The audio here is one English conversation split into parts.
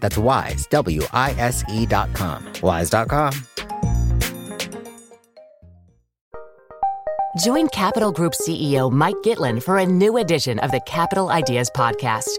That's wise, W I S E.com. Wise.com. Join Capital Group CEO Mike Gitlin for a new edition of the Capital Ideas Podcast.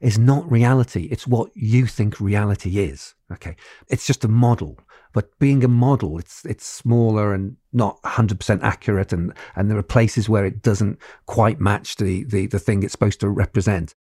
is not reality. It's what you think reality is. Okay. It's just a model. But being a model, it's it's smaller and not 100% accurate, and, and there are places where it doesn't quite match the, the, the thing it's supposed to represent.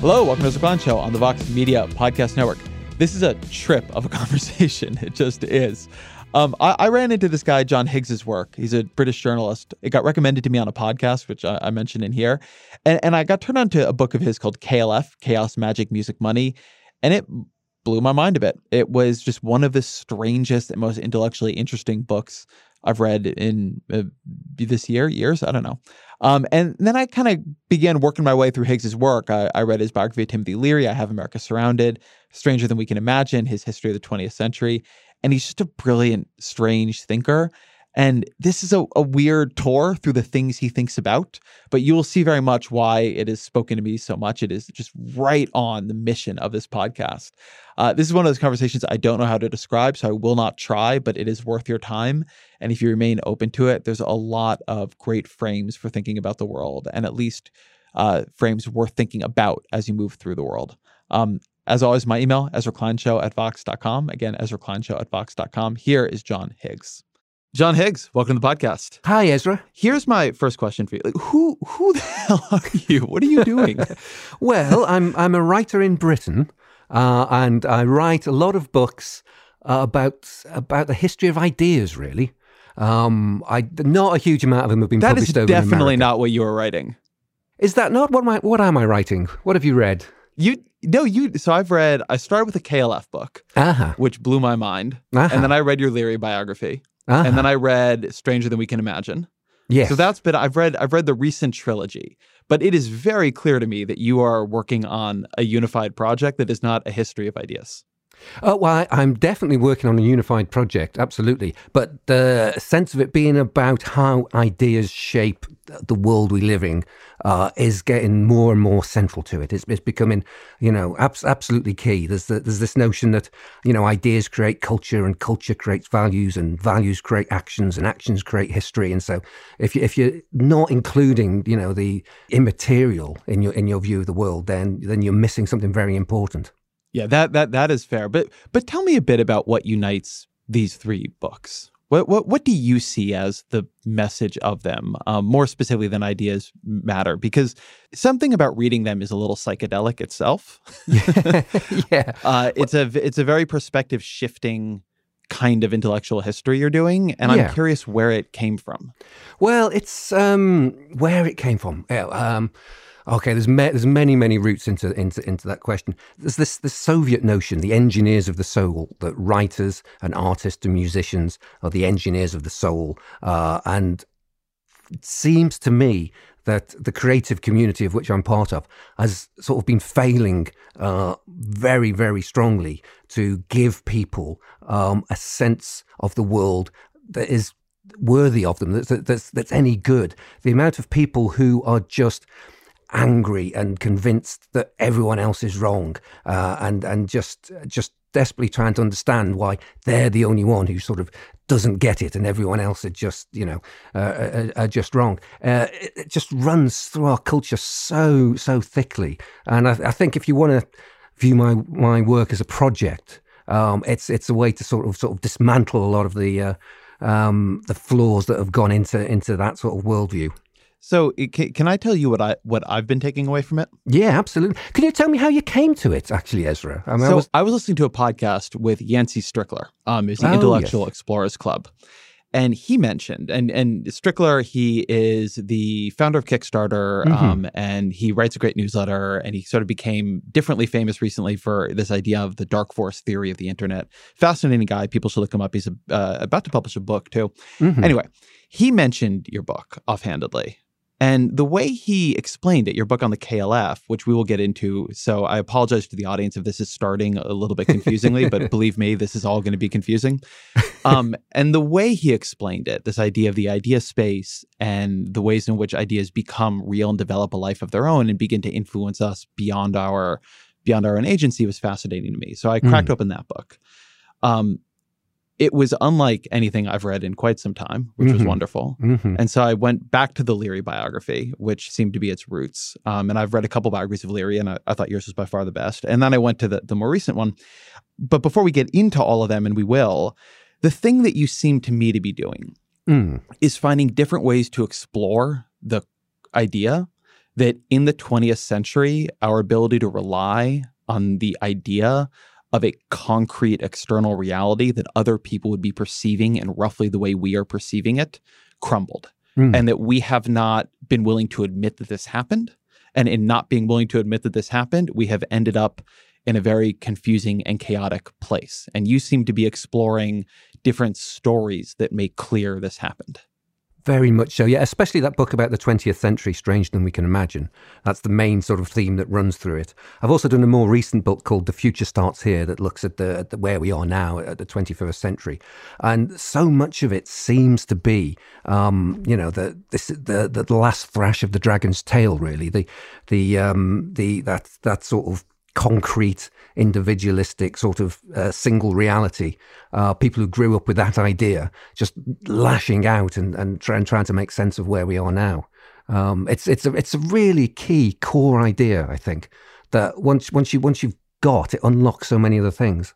Hello, welcome to the Klein Show on the Vox Media Podcast Network. This is a trip of a conversation. It just is. Um, I, I, ran into this guy, John Higgs's work. He's a British journalist. It got recommended to me on a podcast, which I, I mentioned in here. And, and I got turned on to a book of his called KLF, Chaos, Magic, Music, Money. And it blew my mind a bit. It was just one of the strangest and most intellectually interesting books I've read in uh, this year, years, I don't know. Um, and then I kind of began working my way through Higgs's work. I, I, read his biography of Timothy Leary, I Have America Surrounded, Stranger Than We Can Imagine, his history of the 20th century. And he's just a brilliant, strange thinker. And this is a, a, weird tour through the things he thinks about, but you will see very much why it has spoken to me so much. It is just right on the mission of this podcast. Uh, this is one of those conversations I don't know how to describe, so I will not try, but it is worth your time. And if you remain open to it, there's a lot of great frames for thinking about the world, and at least uh, frames worth thinking about as you move through the world. Um, as always, my email, Ezra Klein Show at Vox.com. Again, Ezra Klein Show at Vox.com. Here is John Higgs. John Higgs, welcome to the podcast. Hi, Ezra. Here's my first question for you: like, who who the hell are you? What are you doing? well, I'm I'm a writer in Britain, uh, and I write a lot of books uh, about about the history of ideas. Really, um, I not a huge amount of them have been that published. That is definitely not what you were writing. Is that not what my what am I writing? What have you read? You no, you. So I've read. I started with a KLF book, uh-huh. which blew my mind, uh-huh. and then I read your Leary biography. Uh-huh. And then I read Stranger Than We Can Imagine. Yeah. So that's been I've read I've read the recent trilogy, but it is very clear to me that you are working on a unified project that is not a history of ideas. Oh, well, I, am definitely working on a unified project, absolutely. But the sense of it being about how ideas shape the world we live in uh, is getting more and more central to it. It's, it's becoming, you know, abs- absolutely key. There's the, there's this notion that you know ideas create culture, and culture creates values, and values create actions, and actions create history. And so, if you if you're not including, you know, the immaterial in your in your view of the world, then then you're missing something very important. Yeah, that that that is fair. But but tell me a bit about what unites these three books. What what what do you see as the message of them, um, more specifically than ideas matter? Because something about reading them is a little psychedelic itself. yeah. Uh, it's a it's a very perspective shifting kind of intellectual history you're doing, and yeah. I'm curious where it came from. Well, it's um, where it came from. Yeah, um, Okay, there's me- there's many many roots into into into that question. There's this the Soviet notion, the engineers of the soul, that writers and artists and musicians are the engineers of the soul, uh, and it seems to me that the creative community of which I'm part of has sort of been failing uh, very, very strongly to give people um, a sense of the world that is worthy of them, that's, that's, that's any good. The amount of people who are just angry and convinced that everyone else is wrong, uh, and and just just desperately trying to understand why they're the only one who sort of doesn't get it and everyone else are just, you know, uh, are, are, just wrong. Uh, it, it, just runs through our culture so, so thickly. And I, I think if you want to view my, my work as a project, um, it's, it's a way to sort of, sort of dismantle a lot of the, uh, um, the flaws that have gone into, into that sort of worldview. So, can I tell you what I what I've been taking away from it? Yeah, absolutely. Can you tell me how you came to it, actually, Ezra? I, mean, so I was... I was listening to a podcast with Yancey Strickler, um, who's the oh, Intellectual yes. Explorers Club, and he mentioned and and Strickler, he is the founder of Kickstarter, mm-hmm. um, and he writes a great newsletter, and he sort of became differently famous recently for this idea of the dark forest theory of the internet. Fascinating guy. People should look him up. He's uh, about to publish a book too. Mm-hmm. Anyway, he mentioned your book offhandedly and the way he explained it, your book on the KLF, which we will get into. So I apologize to the audience if this is starting a little bit confusingly, but believe me, this is all going to be confusing. Um, and the way he explained it, this idea of the idea space and the ways in which ideas become real and develop a life of their own and begin to influence us beyond our beyond our own agency was fascinating to me. So I cracked mm. open that book. Um, it was unlike anything I've read in quite some time, which mm-hmm. was wonderful. Mm-hmm. And so I went back to the Leary biography, which seemed to be its roots. Um, and I've read a couple biographies of Leary, and I, I, thought yours was by far the best. And then I went to the, the more recent one. But before we get into all of them, and we will, the thing that you seem to me to be doing mm. is finding different ways to explore the idea that in the 20th century, our ability to rely on the idea of a concrete external reality that other people would be perceiving in roughly the way we are perceiving it crumbled. Mm. And that we have not been willing to admit that this happened. And in not being willing to admit that this happened, we have ended up in a very confusing and chaotic place. And you seem to be exploring different stories that make clear this happened. Very much so, yeah. Especially that book about the 20th century, Stranger Than We Can Imagine. That's the main sort of theme that runs through it. I've also done a more recent book called The Future Starts Here that looks at the, at the where we are now at the 21st century, and so much of it seems to be, um, you know, the this the the last thrash of the dragon's tail, really. The the um, the that that sort of concrete, individualistic sort of uh, single reality. Uh, people who grew up with that idea, just lashing out and, and, try, and trying to make sense of where we are now. Um, it's it's a it's a really key core idea, I think, that once once you once you've got it unlocks so many other things.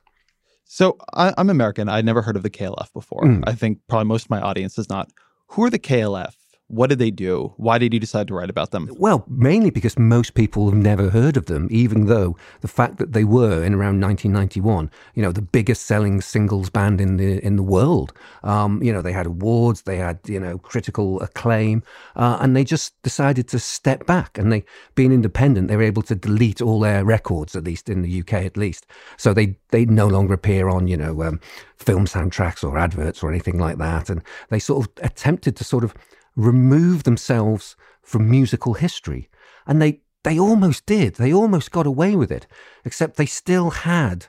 So I, am American. I'd never heard of the KLF before. Mm. I think probably most of my audience is not. Who are the KLF? What did they do? Why did you decide to write about them? Well, mainly because most people have never heard of them, even though the fact that they were in around 1991, you know, the biggest selling singles band in the in the world. Um, you know, they had awards, they had you know critical acclaim, uh, and they just decided to step back. And they, being independent, they were able to delete all their records, at least in the UK, at least. So they they no longer appear on you know um, film soundtracks or adverts or anything like that. And they sort of attempted to sort of remove themselves from musical history. And they, they almost did. They almost got away with it, except they still had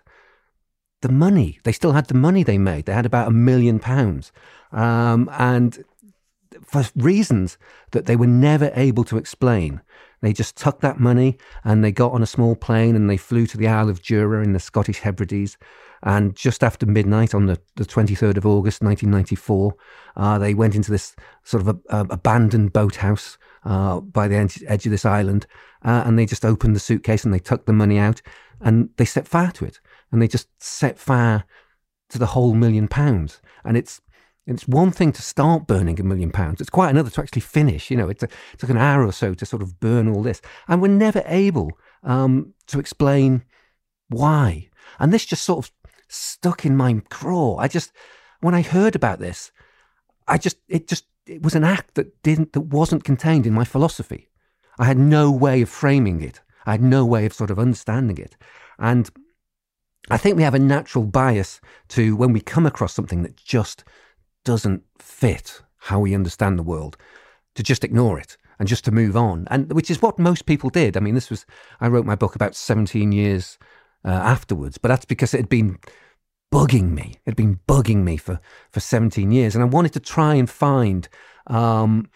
the money. They still had the money they made. They had about a million pounds. Um, and for reasons that they were never able to explain, they just took that money and they got on a small plane and they flew to the Isle of Jura in the Scottish Hebrides and just after midnight on the, the 23rd of August 1994, uh, they went into this sort of a, a abandoned boathouse uh, by the edge, of this island. Uh, and they just opened the suitcase and they took the money out and they set fire to it. And they just set fire to the whole million pounds. And it's it's one thing to start burning a million pounds. It's quite another to actually finish. You know, it, it took an hour or so to sort of burn all this. And we're never able um, to explain why. And this just sort of stuck in my craw. I just, when I heard about this, I just, it just, it was an act that didn't, that wasn't contained in my philosophy. I had no way of framing it. I had no way of sort of understanding it. And I think we have a natural bias to when we come across something that just doesn't fit how we understand the world, to just ignore it and just to move on. And which is what most people did. I mean, this was, I wrote my book about 17 years uh, afterwards, but that's because it had been bugging me. It had been bugging me for, for 17 years. And I wanted to try and find um,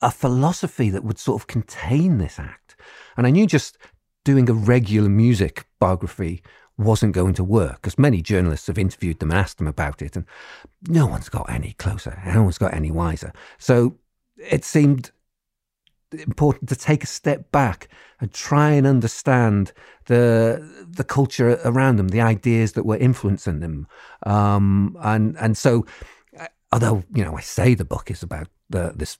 a philosophy that would sort of contain this act. And I knew just doing a regular music biography wasn't going to work because many journalists have interviewed them and asked them about it, and no one's got any closer, no one's got any wiser. So it seemed important to take a step back and try and understand the the culture around them, the ideas that were influencing them, um, and and so although you know I say the book is about the, this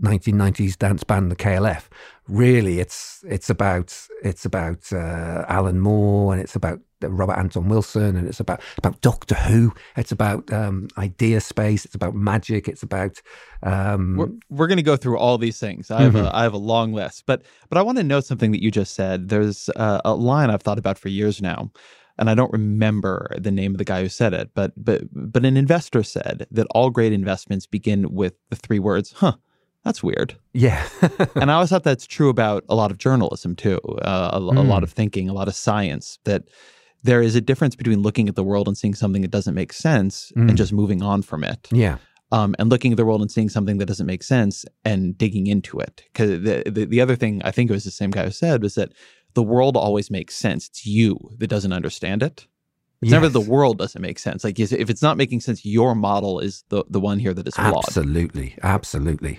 1990s dance band, the KLF. Really, it's it's about it's about uh, Alan Moore and it's about Robert Anton Wilson and it's about about Doctor Who. It's about um, idea space. It's about magic. It's about. Um, we're we're going to go through all these things. I have mm-hmm. a I have a long list, but but I want to note something that you just said. There's uh, a line I've thought about for years now and I don't remember the name of the guy who said it, but but but an investor said that all great investments begin with the three words, "Huh." That's weird. Yeah. and I always thought that's true about a lot of journalism too, uh, a, mm. a lot of thinking, a lot of science, that there is a difference between looking at the world and seeing something that doesn't make sense mm. and just moving on from it. Yeah. Um, and looking at the world and seeing something that doesn't make sense and digging into it. Because the, the, the other thing I think it was the same guy who said was that the world always makes sense. It's you that doesn't understand it. It's yes. never the world doesn't make sense. Like if it's not making sense, your model is the the one here that is flawed. Absolutely, absolutely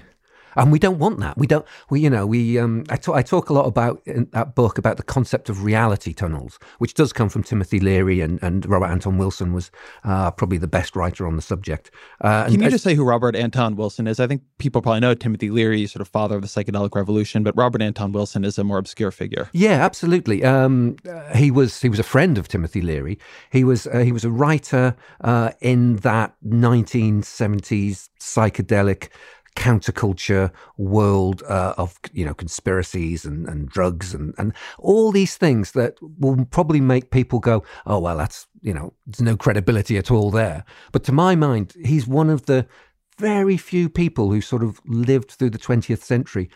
and we don't want that. We don't. We you know we um, I talk I talk a lot about in that book about the concept of reality tunnels, which does come from Timothy Leary and, and Robert Anton Wilson was uh, probably the best writer on the subject. Uh, Can you just say who Robert Anton Wilson is? I think people probably know Timothy Leary, sort of father of the psychedelic revolution, but Robert Anton Wilson is a more obscure figure. Yeah, absolutely. Um, he was he was a friend of Timothy Leary. He was uh, he was a writer uh, in that 1970s psychedelic counterculture world uh, of you know conspiracies and, and drugs and, and all these things that will probably make people go oh well that's you know there's no credibility at all there. But to my mind he's one of the very few people who sort of lived through the 20th century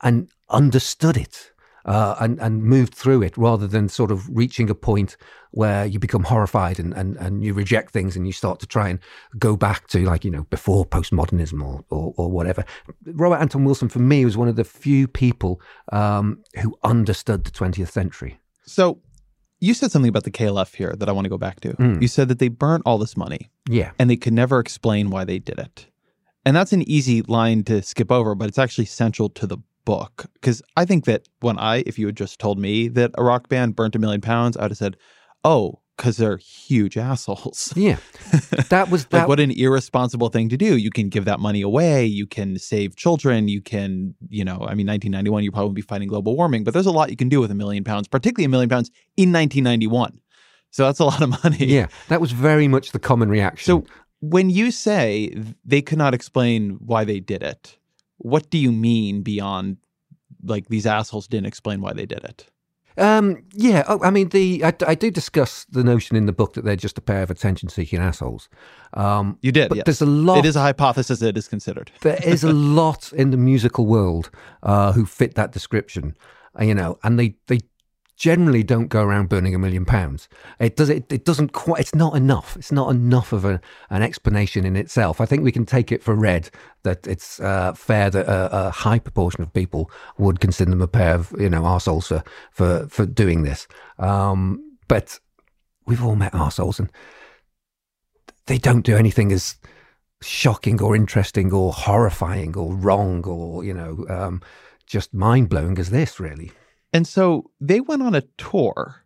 and understood it uh, and, and moved through it rather than sort of reaching a point where you become horrified and, and, and you reject things and you start to try and go back to like, you know, before postmodernism or, or, or whatever. Robert Anton Wilson, for me, was one of the few people um, who understood the 20th century. So you said something about the KLF here that I want to go back to. Mm. You said that they burnt all this money. Yeah. And they could never explain why they did it. And that's an easy line to skip over, but it's actually central to the book because I think that when I, if you had just told me that a rock band burnt a million pounds, I'd have said, "Oh, because they're huge assholes." Yeah, that was that. like what an irresponsible thing to do. You can give that money away. You can save children. You can, you know, I mean, 1991, you probably be fighting global warming, but there's a lot you can do with a million pounds, particularly a million pounds in 1991. So that's a lot of money. Yeah, that was very much the common reaction. So when you say they could not explain why they did it, what do you mean beyond like these assholes didn't explain why they did it? Um, yeah, oh, I mean, the I, I, do discuss the notion in the book that they're just a pair of attention-seeking assholes. Um, you did, but yes. there's a lot. It is a hypothesis that is considered. there is a lot in the musical world uh, who fit that description, uh, you know, and they they generally don't go around burning a million pounds. It does it, it doesn't quite it's not enough. It's not enough of a, an explanation in itself. I think we can take it for read that it's uh, fair that a, a, high proportion of people would consider them a pair of you know arseholes for for, for doing this. Um, but we've all met arseholes and they don't do anything as shocking or interesting or horrifying or wrong or you know um, just mind blowing as this really. And so they went on a tour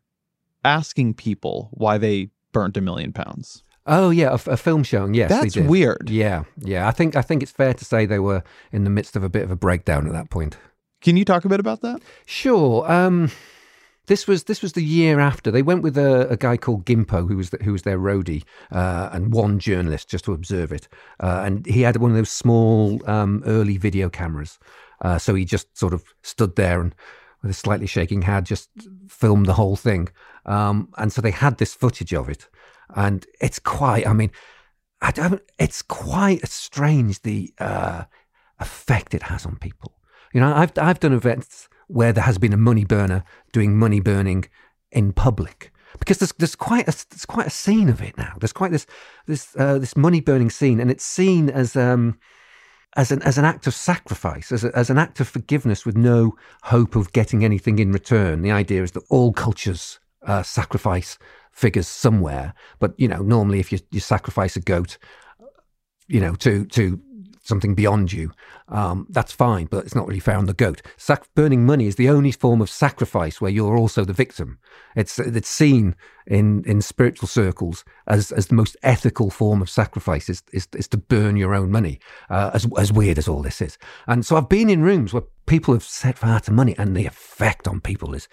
asking people why they burnt a million pounds. Oh yeah, a, a film showing. Yes, that's weird. Yeah, yeah. I think I think it's fair to say they were in the midst of a bit of a breakdown at that point. Can you talk a bit about that? Sure. Um, this was this was the year after they went with a, a guy called Gimpo, who was the, who was their roadie, uh, and one journalist just to observe it. Uh, and he had one of those small um, early video cameras, uh, so he just sort of stood there and with a slightly shaking hand, just filmed the whole thing. Um, and so they had this footage of it, and it's quite. I mean, I don't. It's quite strange the uh, effect it has on people. You know, I've I've done events where there has been a money burner doing money burning in public because there's there's quite a there's quite a scene of it now. There's quite this this uh, this money burning scene, and it's seen as um, as an as an act of sacrifice, as a, as an act of forgiveness with no hope of getting anything in return. The idea is that all cultures uh, sacrifice figures somewhere. But you know, normally if you, you sacrifice a goat, you know, to to something beyond you, um, that's fine, but it's not really fair on the goat. Sac- burning money is the only form of sacrifice where you're also the victim. It's it's seen in, in spiritual circles as, as the most ethical form of sacrifice is, is, is to burn your own money, uh, as, as weird as all this is. And so I've been in rooms where people have set fire to money and the effect on people is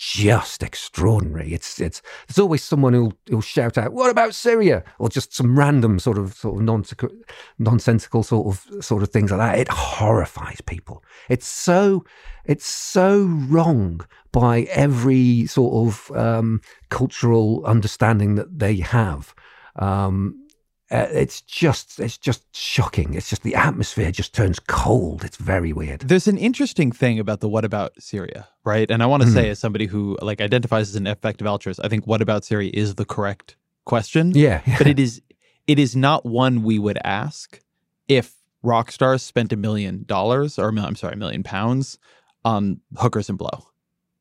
just extraordinary. It's it's there's always someone who'll who'll shout out, "What about Syria?" or just some random sort of sort of nonsensical, nonsensical sort of sort of things like that. It horrifies people. It's so it's so wrong by every sort of um, cultural understanding that they have. Um, uh, it's just it's just shocking. It's just the atmosphere just turns cold. It's very weird. There's an interesting thing about the what about Syria, right? And I want to mm. say, as somebody who like identifies as an effective altruist, I think what about Syria is the correct question. Yeah, yeah. but it is it is not one we would ask if rock stars spent a million dollars or I'm sorry, a million pounds on hookers and blow.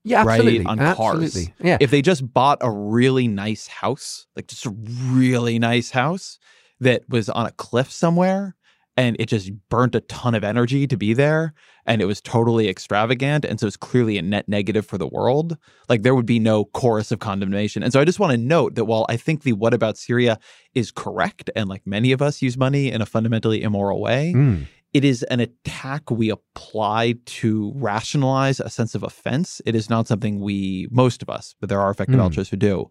Yeah, absolutely. Right? On absolutely. cars. Yeah. If they just bought a really nice house, like just a really nice house, that was on a cliff somewhere and it just burnt a ton of energy to be there and it was totally extravagant and so it's clearly a net negative for the world like there would be no chorus of condemnation and so i just want to note that while i think the what about syria is correct and like many of us use money in a fundamentally immoral way mm. it is an attack we apply to rationalize a sense of offense it is not something we most of us but there are effective mm. altruists who do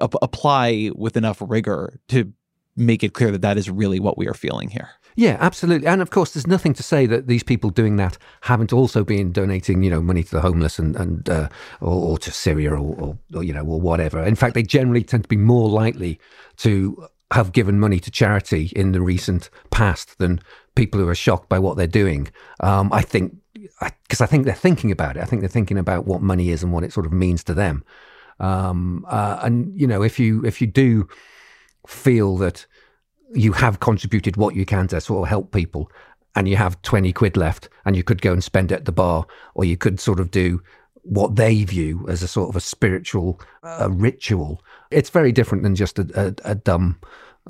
apply with enough rigor to make it clear that that is really what we are feeling here. Yeah, absolutely. And of course, there's nothing to say that these people doing that haven't also been donating, you know, money to the homeless and, and uh, or, or, to Syria or, or, or, you know, or whatever. In fact, they generally tend to be more likely to have given money to charity in the recent past than people who are shocked by what they're doing. Um, I think, because I, I, think they're thinking about it. I think they're thinking about what money is and what it sort of means to them. Um, uh, and you know, if you if you do feel that you have contributed what you can to sort of help people and you have 20 quid left and you could go and spend it at the bar or you could sort of do what they view as a sort of a spiritual uh, ritual. It's very different than just a, a, a dumb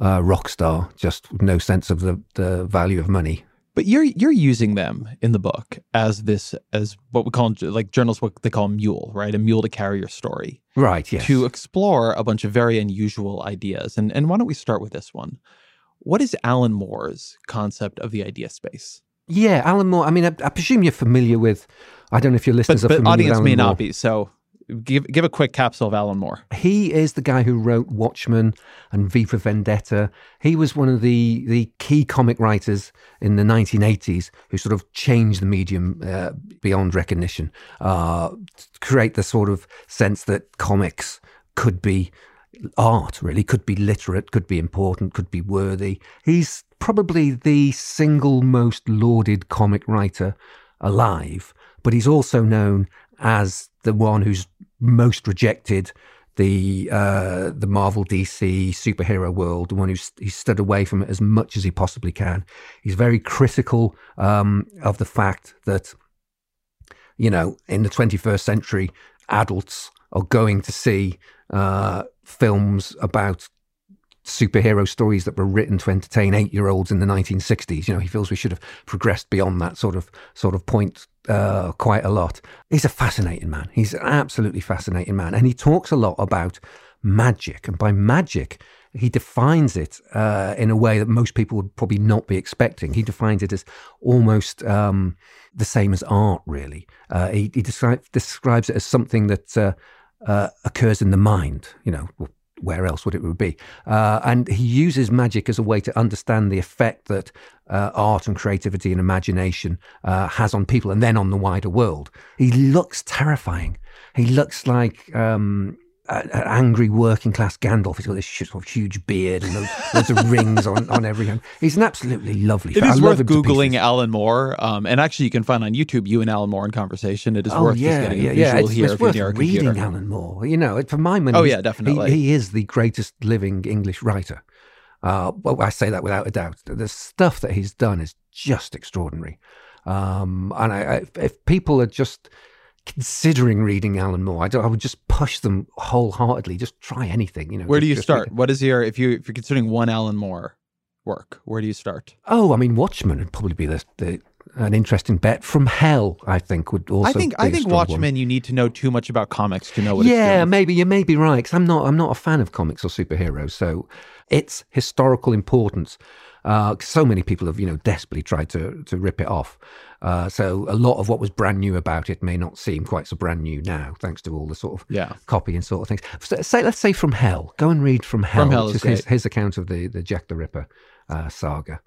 uh, rock star just no sense of the, the value of money but you're you're using them in the book as this as what we call like journalists what they call a mule, right? A mule to carry your story. Right, yes. To explore a bunch of very unusual ideas. And and why don't we start with this one? What is Alan Moore's concept of the idea space? Yeah, Alan Moore. I mean, I, I presume you're familiar with. I don't know if your listeners but, are familiar. audience may Moore. not be. So give give a quick capsule of Alan Moore. He is the guy who wrote Watchmen and V for Vendetta. He was one of the the key comic writers in the 1980s who sort of changed the medium uh, beyond recognition, uh, create the sort of sense that comics could be art, really could be literate, could be important, could be worthy. He's probably the single most lauded comic writer alive, but he's also known as the one who's most rejected the uh, the Marvel DC superhero world, the one who's he's stood away from it as much as he possibly can. He's very critical um, of the fact that you know in the 21st century, adults are going to see uh, films about superhero stories that were written to entertain eight year olds in the 1960s. You know, he feels we should have progressed beyond that sort of sort of point uh, quite a lot. He's a fascinating man. He's an absolutely fascinating man, and he talks a lot about magic. And by magic, he defines it uh, in a way that most people would probably not be expecting. He defines it as almost um, the same as art, really. Uh, he, he describes, describes it as something that uh, uh occurs in the mind. You know, where else would it be? Uh, and he uses magic as a way to understand the effect that uh, art and creativity and imagination uh, has on people and then on the wider world. He looks terrifying. He looks like um, an angry working class Gandalf. He's got this sort of huge beard and loads of rings on, on every hand. He's an absolutely lovely. It is worth googling Alan Moore, um, and actually you can find on YouTube you and Alan Moore in conversation. It is oh, worth yeah, just getting yeah, a visual yeah. It's, here it's if worth you're near reading computer. Alan Moore. You know, for my money, oh yeah, definitely. He, he is the greatest living English writer. Uh, well, I say that without a doubt. The stuff that he's done is just extraordinary. Um, and I, I, if people are just considering reading Alan Moore, I, I, would just push them wholeheartedly. Just try anything. You know. Where do you start? What is your if you if you're considering one Alan Moore work? Where do you start? Oh, I mean, Watchmen would probably be the, the an interesting bet. From Hell, I think would also. I think I think Watchmen. One. You need to know too much about comics to know what. Yeah, maybe you may be right. Because I'm not I'm not a fan of comics or superheroes. So its historical importance. Uh, so many people have, you know, desperately tried to to rip it off. Uh, so a lot of what was brand new about it may not seem quite so brand new now, thanks to all the sort of yeah. copying sort of things. So, say, let's say from Hell. Go and read from Hell, from Hell which is, his, his, account of the the Jack the Ripper uh, saga.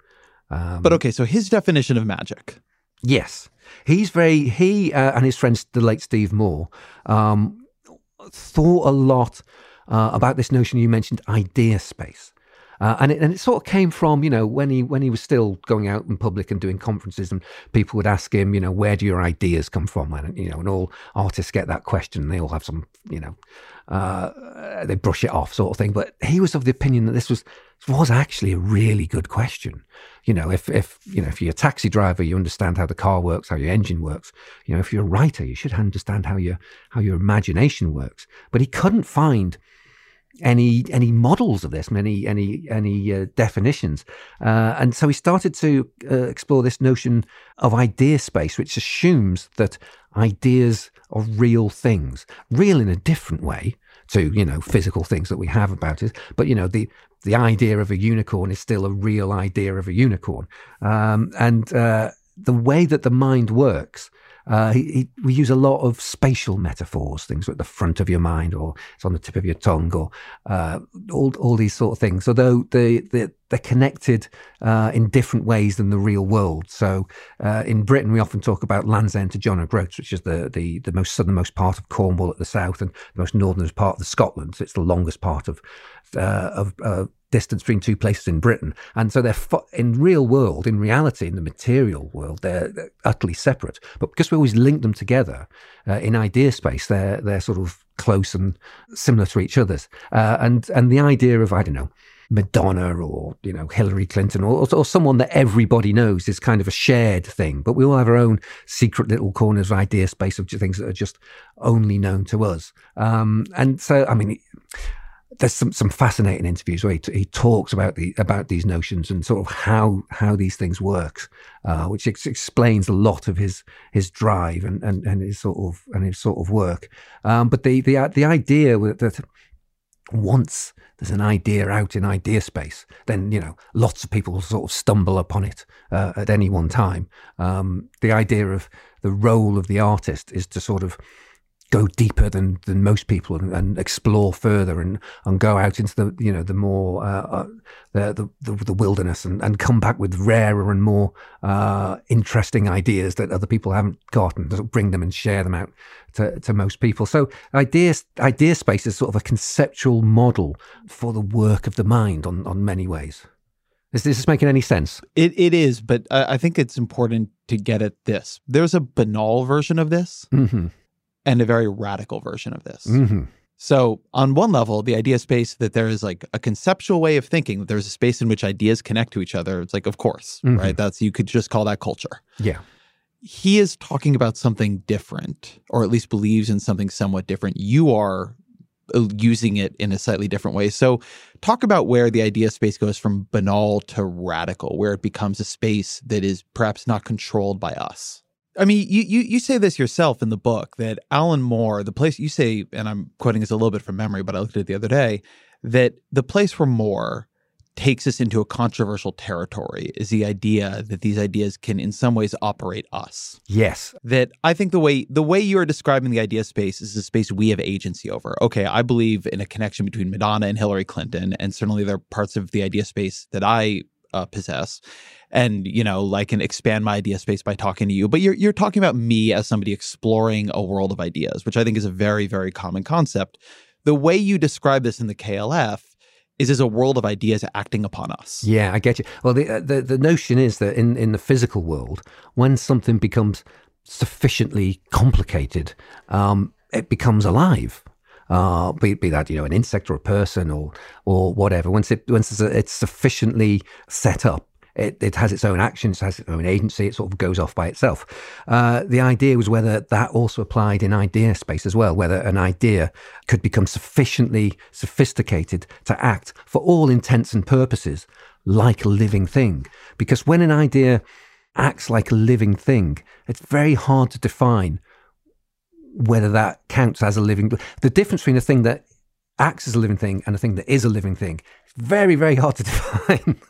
Um, but okay, so his definition of magic. Yes, he's very he uh, and his friend the late Steve Moore um, thought a lot uh, about this notion you mentioned, idea space. Uh, and, it, and it sort of came from, you know, when he when he was still going out in public and doing conferences, and people would ask him, you know, where do your ideas come from? And you know, and all artists get that question. They all have some, you know, uh, they brush it off, sort of thing. But he was of the opinion that this was was actually a really good question. You know, if if you know if you're a taxi driver, you understand how the car works, how your engine works. You know, if you're a writer, you should understand how your how your imagination works. But he couldn't find any any models of this, any any any uh, definitions, uh, and so he started to uh, explore this notion of idea space, which assumes that ideas are real things, real in a different way to you know physical things that we have about it, but you know the the idea of a unicorn is still a real idea of a unicorn, um, and uh, the way that the mind works uh, he, he, we use a lot of spatial metaphors, things at the front of your mind or it's on the tip of your tongue or uh, all, all these sort of things. Although they, they, they're connected uh, in different ways than the real world. So uh, in Britain, we often talk about Land's End to John O'Groats, which is the, the, the most southernmost part of Cornwall at the south and the most northernmost part of Scotland. So it's the longest part of, uh, of uh, distance between two places in Britain. And so they're fo- in real world, in reality, in the material world, they're, they're utterly separate. But because we always link them together uh, in idea space, they're they're sort of close and similar to each other's. Uh, and and the idea of I don't know. Madonna or you know Hillary Clinton or, or someone that everybody knows is kind of a shared thing, but we all have our own secret little corners of idea space of things that are just only known to us. Um, and so, I mean, there's some, some fascinating interviews where he, t- he talks about the about these notions and sort of how how these things work, uh, which ex- explains a lot of his his drive and, and, and his sort of and his sort of work. Um, but the the the idea that once there's an idea out in idea space, then you know lots of people sort of stumble upon it uh, at any one time. Um, the idea of the role of the artist is to sort of go deeper than than most people and, and, explore further and and go out into the you know the more uh, uh, the, the, the wilderness and, and come back with rarer and more uh, interesting ideas that other people haven't gotten and bring them and share them out to, to most people. So idea idea space is sort of a conceptual model for the work of the mind on on many ways. Is this making any sense? It it is, but I, I think it's important to get at this. There's a banal version of this. Mm-hmm and a very radical version of this. Mm-hmm. So, on one level, the idea space that there is like a conceptual way of thinking, that there's a space in which ideas connect to each other. It's like, of course, mm-hmm. right? That's you could just call that culture. Yeah. He is talking about something different, or at least believes in something somewhat different. You are uh, using it in a slightly different way. So, talk about where the idea space goes from banal to radical, where it becomes a space that is perhaps not controlled by us. I mean, you, you you say this yourself in the book that Alan Moore, the place you say, and I'm quoting this a little bit from memory, but I looked at it the other day, that the place where Moore takes us into a controversial territory is the idea that these ideas can in some ways operate us. Yes. That I think the way the way you are describing the idea space is the space we have agency over. Okay, I believe in a connection between Madonna and Hillary Clinton, and certainly there are parts of the idea space that I uh, possess and you know like and expand my idea space by talking to you but you're you're talking about me as somebody exploring a world of ideas which i think is a very very common concept the way you describe this in the klf is as a world of ideas acting upon us. Yeah, I get you. Well, the, uh, the the notion is that in in the physical world, when something becomes sufficiently complicated, um, it becomes alive. Uh, be, be that you know an insect or a person or or whatever. Once it once it's, it's sufficiently set up, it, it has its own actions, has its own agency, it sort of goes off by itself. Uh, the idea was whether that also applied in idea space as well, whether an idea could become sufficiently sophisticated to act for all intents and purposes like a living thing. Because when an idea acts like a living thing, it's very hard to define whether that counts as a living. The difference between a thing that acts as a living thing and a thing that is a living thing very, very hard to define.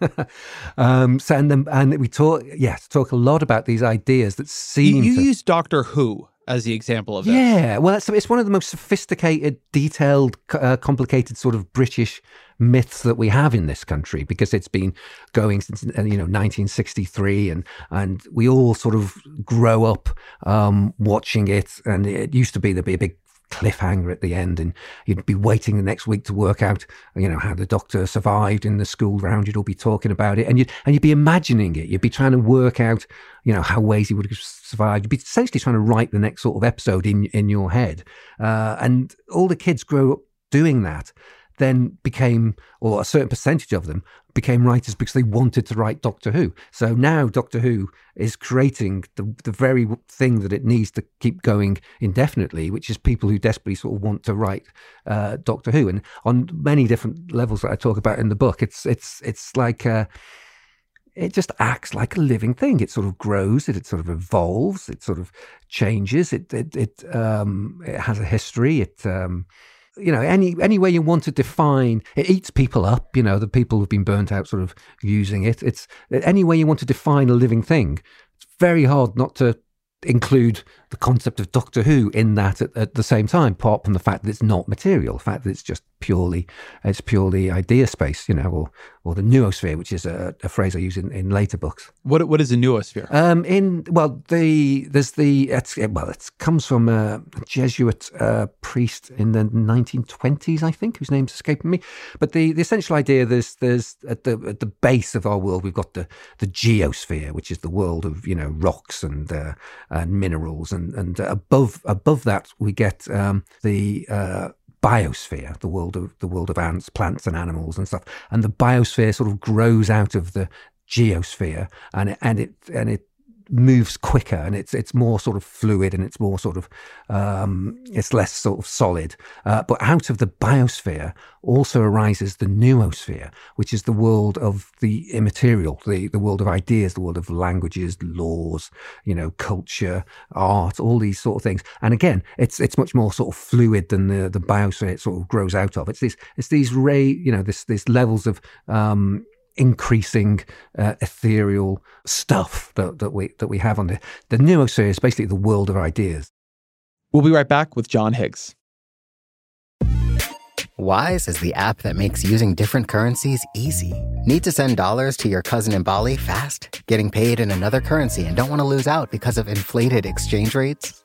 um, so, and, then, and we talk, yes, talk a lot about these ideas that seem. You, you to, use Doctor Who as the example of this. Yeah, well, it's, it's one of the most sophisticated, detailed, uh, complicated sort of British myths that we have in this country because it's been going since uh, you know 1963 and and we all sort of grow up um, watching it and it used to be there'd be a big cliffhanger at the end, and you'd be waiting the next week to work out, you know, how the doctor survived in the school round. You'd all be talking about it, and you'd and you'd be imagining it. You'd be trying to work out, you know, how Wasey would have survived. You'd be essentially trying to write the next sort of episode in in your head, uh, and all the kids grow up doing that then became, or a certain percentage of them became writers because they wanted to write Doctor Who. So now Doctor Who is creating the, the very thing that it needs to keep going indefinitely, which is people who desperately sort of want to write uh, Doctor Who. And on many different levels that I talk about in the book, it's it's it's like. Uh, it just acts like a living thing. It sort of grows, it, it sort of evolves, it sort of changes. It it it, um, it has a history. It um, you know, any any way you want to define it eats people up. You know, the people who've been burnt out sort of using it. It's any way you want to define a living thing. It's very hard not to include the concept of Doctor Who in that at, at, the same time, apart from the fact that it's not material, the fact that it's just purely it's purely idea space, you know, or or the noosphere, which is a, a phrase I use in, in later books. What what is a noosphere? Um, in well, the there's the it's, well, it comes from a Jesuit uh, priest in the 1920s, I think, whose name's escaping me. But the, the essential idea there's there's at the at the base of our world we've got the the geosphere, which is the world of you know rocks and uh, and minerals and and and above above that we get um, the uh, biosphere, the world of the world of ants, plants, and animals and stuff. And the biosphere sort of grows out of the geosphere, and it, and it and it moves quicker and it's it's more sort of fluid and it's more sort of um, it's less sort of solid. Uh, but out of the biosphere also arises the noosphere, which is the world of the immaterial, the the world of ideas, the world of languages, laws, you know, culture, art, all these sort of things. And again, it's it's much more sort of fluid than the the biosphere it sort of grows out of. It's these it's these ray, you know, this this levels of um, increasing uh, ethereal stuff that, that we that we have on the the noosphere series, basically the world of ideas. We'll be right back with John Higgs. Wise is the app that makes using different currencies easy. Need to send dollars to your cousin in Bali fast? Getting paid in another currency and don't want to lose out because of inflated exchange rates?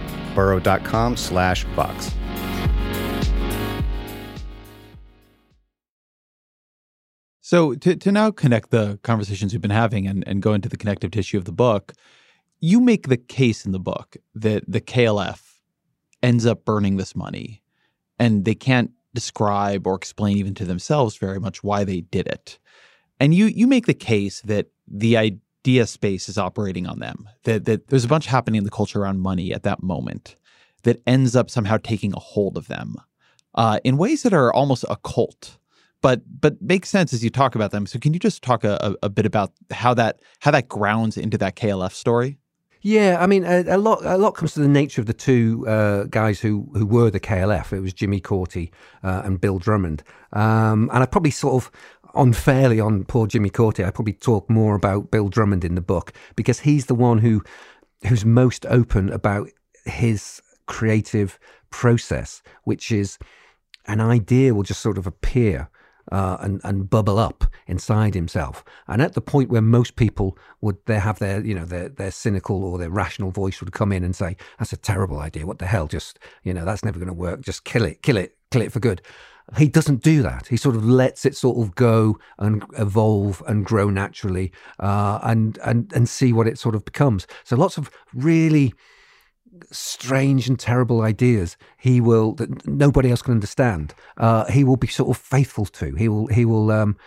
burrow.com slash Vox. So to, to now connect the conversations we've been having and, and go into the connective tissue of the book, you make the case in the book that the KLF ends up burning this money and they can't describe or explain even to themselves very much why they did it. And you you make the case that the idea space is operating on them. That that there's a bunch happening in the culture around money at that moment that ends up somehow taking a hold of them uh, in ways that are almost occult but but makes sense as you talk about them. So can you just talk a, a, bit about how that how that grounds into that KLF story? Yeah, I mean, a, a, lot a lot comes to the nature of the two uh, guys who who were the KLF. It was Jimmy Cauty uh, and Bill Drummond, um, and I probably sort of unfairly on poor Jimmy Cauty. I probably talk more about Bill Drummond in the book because he's the one who who's most open about his creative process, which is an idea will just sort of appear uh, and and bubble up inside himself. And at the point where most people would they have their you know their their cynical or their rational voice would come in and say that's a terrible idea. What the hell? Just you know that's never going to work. Just kill it, kill it, kill it for good. He doesn't do that. He sort of lets it sort of go and evolve and grow naturally, uh, and and and see what it sort of becomes. So lots of really strange and terrible ideas he will that nobody else can understand uh, he will be sort of faithful to he will he will um,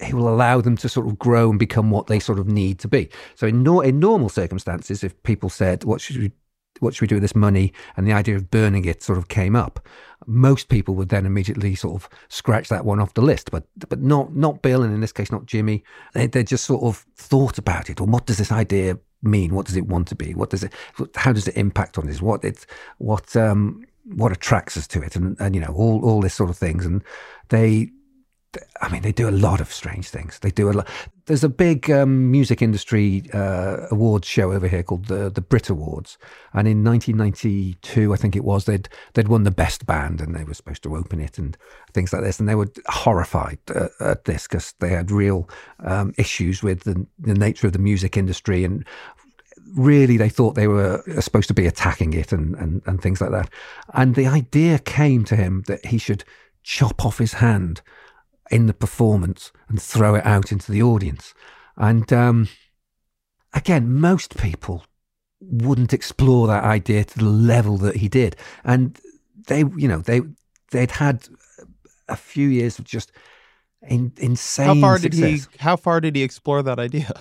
he will allow them to sort of grow and become what they sort of need to be so in, no, in normal circumstances if people said what should we what should we do with this money and the idea of burning it sort of came up most people would then immediately sort of scratch that one off the list but but not not bill and in this case not jimmy they, they just sort of thought about it or what does this idea mean? What does it want to be? What does it? How does it impact on us? What it's what um, what attracts us to it? And and you know all all this sort of things. And they, I mean, they do a lot of strange things. They do a lot. There's a big um, music industry uh, awards show over here called the the Brit Awards, and in 1992, I think it was, they'd they'd won the best band, and they were supposed to open it and things like this, and they were horrified uh, at this because they had real um, issues with the, the nature of the music industry and really they thought they were supposed to be attacking it and, and, and things like that. And the idea came to him that he should chop off his hand in the performance and throw it out into the audience. And um, again, most people wouldn't explore that idea to the level that he did. And they, you know, they they'd had a few years of just in, insane. How far success. did he? How far did he explore that idea?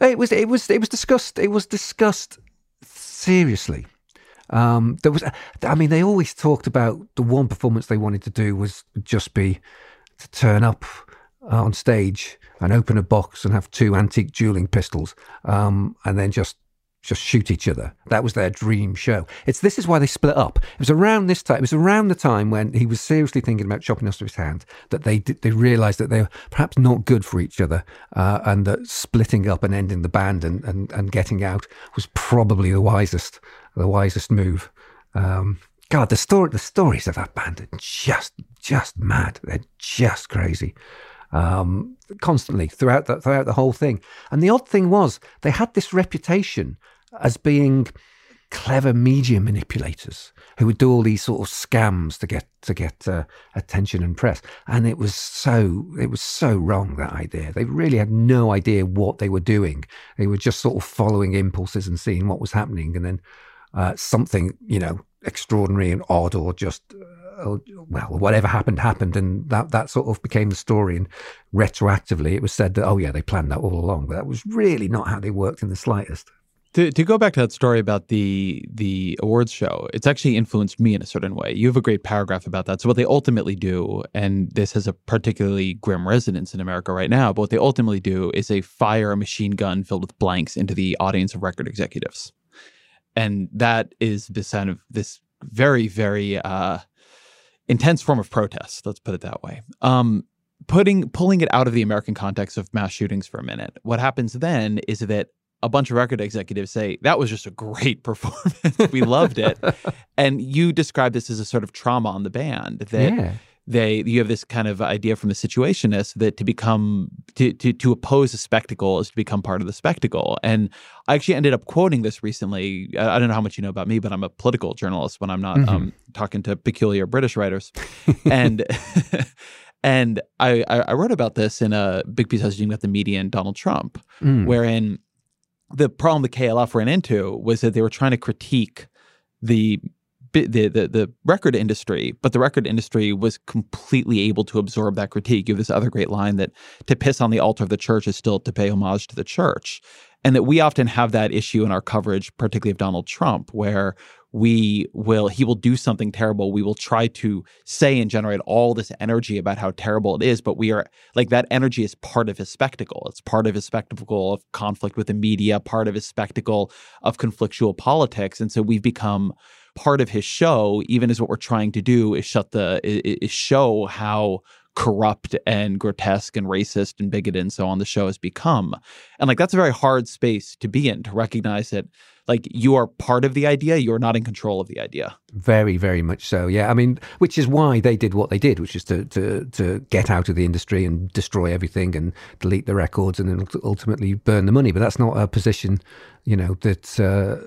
It was it was it was discussed. It was discussed seriously. Um, there was, I mean, they always talked about the one performance they wanted to do was just be to turn up uh, on stage and open a box and have two antique dueling pistols, um, and then just just shoot each other. That was their dream show. It's this is why they split up. It was around this time. It was around the time when he was seriously thinking about chopping off his hand that they they realised that they were perhaps not good for each other, uh, and that splitting up and ending the band and, and, and getting out was probably the wisest the wisest move. Um, God, the story the stories of that band are just just mad. They're just crazy. Um, constantly throughout the, throughout the whole thing. And the odd thing was they had this reputation as being clever media manipulators who would do all these sort of scams to get to get uh, attention and press and it was so it was so wrong that idea they really had no idea what they were doing they were just sort of following impulses and seeing what was happening and then uh, something you know extraordinary and odd or just uh, well whatever happened happened. And that that sort of became the story. And retroactively it was said that oh yeah they planned that all along. But that was really not how they worked in the slightest. To, to go back to that story about the the awards show, it's actually influenced me in a certain way. You have a great paragraph about that. So what they ultimately do, and this has a particularly grim resonance in America right now, but what they ultimately do is they fire a machine gun filled with blanks into the audience of record executives, and that is this kind of this very very uh, intense form of protest. Let's put it that way. Um, putting pulling it out of the American context of mass shootings for a minute, what happens then is that a bunch of record executives say that was just a great performance. we loved it. and you describe this as a sort of trauma on the band that yeah. They you have this kind of idea from the situationists that to become to, to to oppose a spectacle is to become part of the spectacle and i actually ended up quoting this recently i, don't know how much you know about me but i'm a political journalist when i'm not mm-hmm. um, talking to peculiar british writers and and I, I wrote about this in a big piece I was doing about the media and Donald Trump, mm. wherein the problem the KLF ran into was that they were trying to critique the the, the the record industry, but the record industry was completely able to absorb that critique. You have this other great line that to piss on the altar of the church is still to pay homage to the church. And that we often have that issue in our coverage, particularly of Donald Trump, where we will he will do something terrible we will try to say and generate all this energy about how terrible it is but we are like that energy is part of his spectacle it's part of his spectacle of conflict with the media part of his spectacle of conflictual politics and so we've become part of his show, even as what we're trying to do is shut the is show how corrupt and grotesque and racist and bigoted and so on the show has become. And like that's a very hard space to be in to recognize that like you are part of the idea, you're not in control of the idea. Very, very much so. Yeah. I mean, which is why they did what they did, which is to to to get out of the industry and destroy everything and delete the records and then ultimately burn the money. But that's not a position, you know, that uh,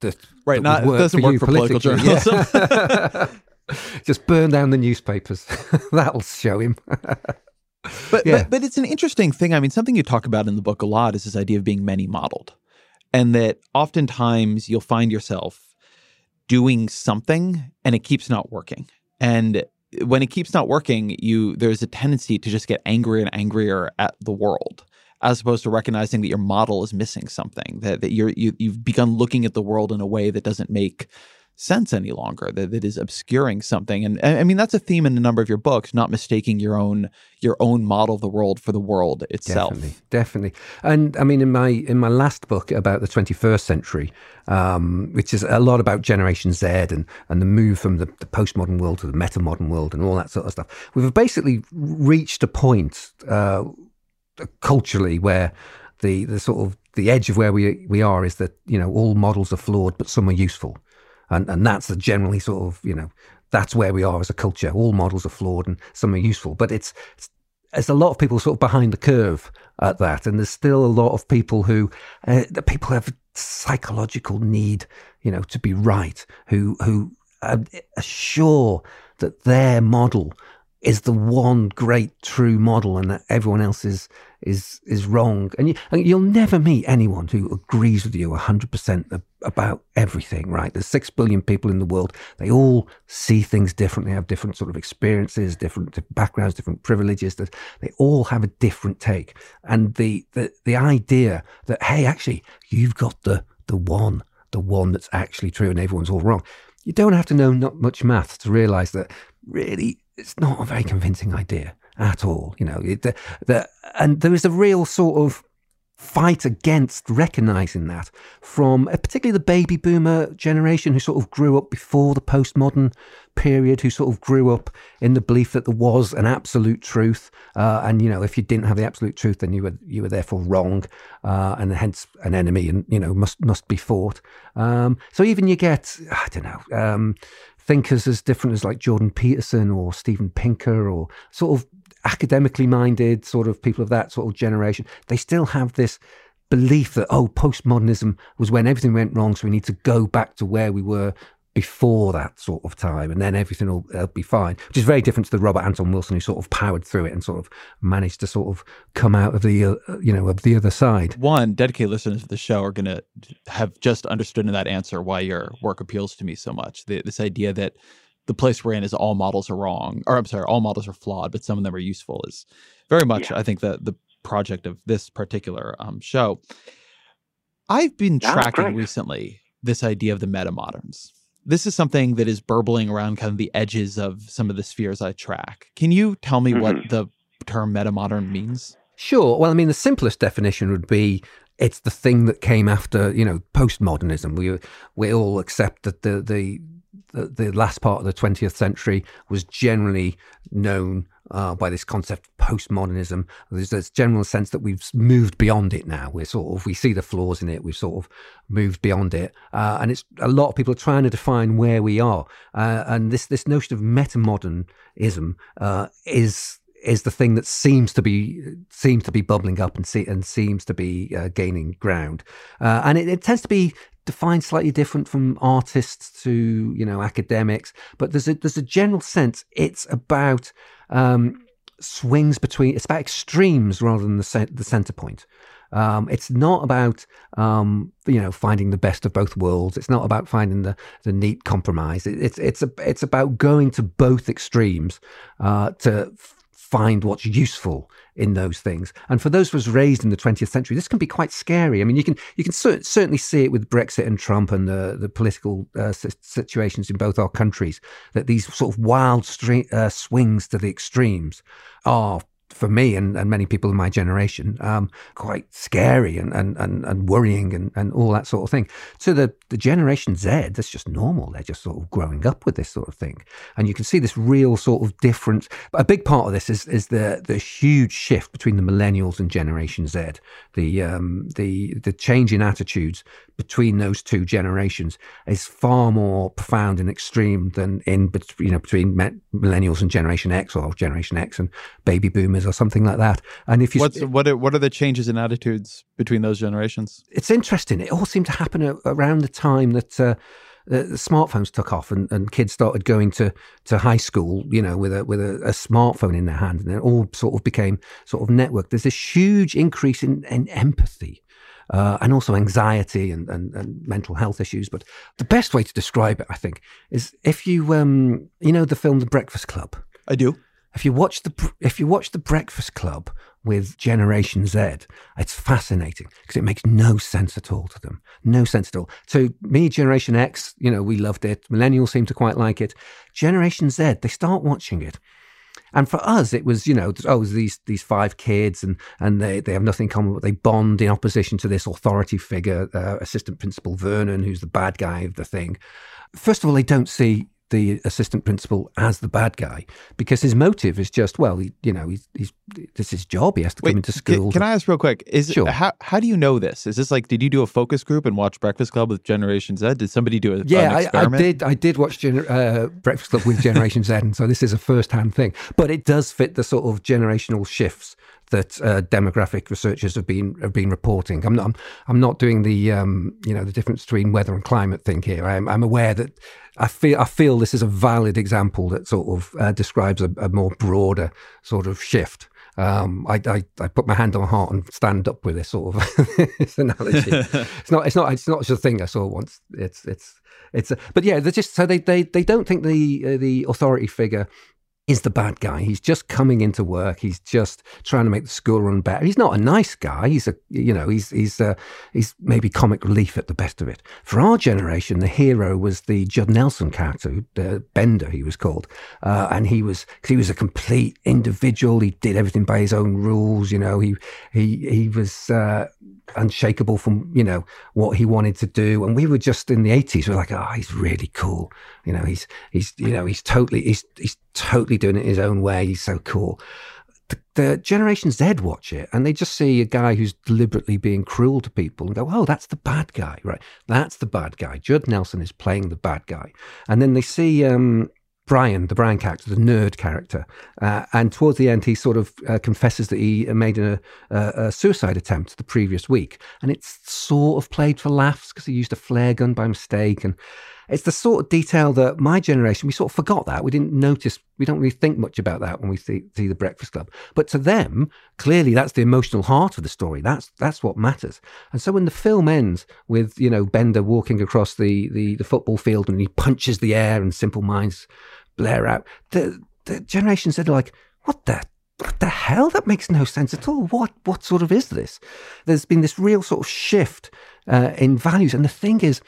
that right. That not work doesn't work for political journalism. Yeah. Just burn down the newspapers. That'll show him. but, yeah. but but it's an interesting thing. I mean, something you talk about in the book a lot is this idea of being many modeled, and that oftentimes you'll find yourself doing something and it keeps not working. And when it keeps not working, you there's a tendency to just get angrier and angrier at the world as opposed to recognizing that your model is missing something that, that you're you, you've begun looking at the world in a way that doesn't make sense any longer that, that is obscuring something. And i mean that's a theme in a number of your books not mistaking your own your own model of the world for the world itself. Definitely definitely. And i mean in my in my last book about the 21st century um, which is a lot about generation z and and the move from the, the postmodern world to the metamodern world and all that sort of stuff we've basically reached a point uh, culturally where the the sort of the edge of where we we are is that you know all models are flawed, but some are useful, and and that's the generally sort of you know that's where we are as a culture. All models are flawed and some are useful, but it's, it's there's a lot of people sort of behind the curve at that, and there's still a lot of people who uh, people have psychological need, you know, to be right, who who are sure that their model is the one great true model and that everyone else is is is wrong. And, you, you'll never meet anyone who agrees with you 100% about everything right? There's 6 billion people in the world. They all see things differently have different sort of experiences different backgrounds different privileges. That they all have a different take. And the the the idea that hey actually you've got the the one the one that's actually true and everyone's all wrong. You don't have to know not much maths to realize that really it's not a very convincing idea at all. You know, it, the, the, and there is a real sort of fight against recognizing that from uh, particularly the baby boomer generation who sort of grew up before the postmodern period, who sort of grew up in the belief that there was an absolute truth, uh, and you know if you didn't have the absolute truth, then you were you were therefore wrong, uh, and hence an enemy, and you know must must be fought. Um, so even you get I don't know. Um, thinkers as different as like Jordan Peterson or Steven Pinker or sort of academically minded sort of people of that sort of generation, they still have this belief that, oh, postmodernism was when everything went wrong. So we need to go back to where we were before that sort of time and then everything will uh, be fine which is very different to the robert anton wilson who sort of powered through it and sort of managed to sort of come out of the uh, you know of the other side one dedicated listeners of the show are going to have just understood in that answer why your work appeals to me so much the, this idea that the place we're in is all models are wrong, or I'm sorry, all models are flawed, but some of them are useful. Is very much, yeah. I think, the the project of this particular um, show. I've been That's tracking great. recently this idea of the meta moderns. This is something that is burbling around kind of the edges of some of the spheres I track. Can you tell me mm-hmm. what the term meta modern means? Sure. Well, I mean, the simplest definition would be it's the thing that came after, you know, postmodernism. We we all accept that the the the, the last part of the 20th century was generally known uh, by this concept of postmodernism. There's this general sense that we've moved beyond it now. We're sort of we see the flaws in it. We've sort of moved beyond it, uh, and it's a lot of people are trying to define where we are. Uh, and this this notion of metamodernism uh, is is the thing that seems to be seems to be bubbling up and see, and seems to be uh, gaining ground. Uh, and it, it tends to be defined slightly different from artists to you know academics, but there's a there's a general sense it's about um, swings between it's about extremes rather than the the center point. Um, it's not about um, you know finding the best of both worlds. It's not about finding the, the neat compromise. It, it's it's a, it's about going to both extremes uh, to find what's useful in those things. And for those of us raised in the 20th century, this can be quite scary. I mean, you can you can cer- certainly see it with Brexit and Trump and the the political uh, situations in both our countries that these sort of wild stre- uh, swings to the extremes are for me and, and many people in my generation, um, quite scary and, and, and, and worrying and, and all that sort of thing. So the, the Generation Z, that's just normal. They're just sort of growing up with this sort of thing. And you can see this real sort of difference. But A big part of this is, is the, the huge shift between the millennials and Generation Z, the, um, the, the change in attitudes between those two generations is far more profound and extreme than in you know between millennials and Generation X or Generation X and baby boomers or something like that. And if you What's, what are, what are the changes in attitudes between those generations? It's interesting. It all seemed to happen around the time that. Uh, the, the, smartphones took off and, and kids started going to, to high school, you know, with a with a, a, smartphone in their hand, and it all sort of became sort of networked. There's this huge increase in, in empathy uh, and also anxiety and, and, and, mental health issues. But the best way to describe it, I think, is if you um, you know the film The Breakfast Club. I do. If you watch the if you watch The Breakfast Club with Generation Z, it's fascinating because it makes no sense at all to them. No sense at all. To me, Generation X, you know, we loved it. Millennials seem to quite like it. Generation Z, they start watching it and for us, it was, you know, oh, these these five kids, and and they, they have nothing in common, but they bond in opposition to this authority figure, uh, assistant principal Vernon, who's the bad guy of the thing. First of all, they don't see the assistant principal as the bad guy because his motive is just well he, you know he's, he's this is his job. He has to Wait, come into school can, can, i ask real quick is sure. how, how do you know this? Is this like did you do a focus group and watch breakfast club with generation z? Did somebody do a yeah I, I, did i did watch Gener- uh, breakfast club with generation z and so this is a first-hand thing. But it does fit the sort of generational shifts that uh, demographic researchers have been have been reporting. I'm not I'm, I'm not doing the um, you know the difference between weather and climate thing here. I'm, I'm aware that I feel I feel this is a valid example that sort of uh, describes a, a, more broader sort of shift. Um, I, I, I, put my hand on my heart and stand up with this sort of this analogy. it's not it's not it's not just a thing I saw once. It's it's it's a, but yeah, they're just so they they they don't think the uh, the authority figure is the bad guy. He's just coming into work. He's just trying to make the school run better. He's not a nice guy. He's a, you know, he's he's uh, he's maybe comic relief at the best of it. For our generation, the hero was the Judd Nelson character, the Bender, he was called, uh, and he was he was a complete individual. He did everything by his own rules. You know, he he he was uh, unshakable from you know what he wanted to do. And we were just in the 80s we are like oh he's really cool. You know he's he's you know he's totally he's he's totally doing it his own way. He's so cool. The, the generation z watch it and they just see a guy who's deliberately being cruel to people and go oh that's the bad guy. Right. That's the bad guy. Judd nelson is playing the bad guy. And then they see um Brian, the Brian character, the nerd character. Uh, and towards the end, he sort of uh, confesses that he made a, a, suicide attempt the previous week. And it's sort of played for laughs because he used a flare gun by mistake. And it's the sort of detail that my generation, we sort of forgot that. We didn't notice, we don't really think much about that when we see, see The Breakfast Club. But to them, clearly that's the emotional heart of the story. That's that's what matters. And so when the film ends with, you know, Bender walking across the, the, the football field and he punches the air and Simple Minds blare out. The the generation are like, what the what the hell? That makes no sense at all. What what sort of is this? There's been this real sort of shift uh, in values, and the thing is,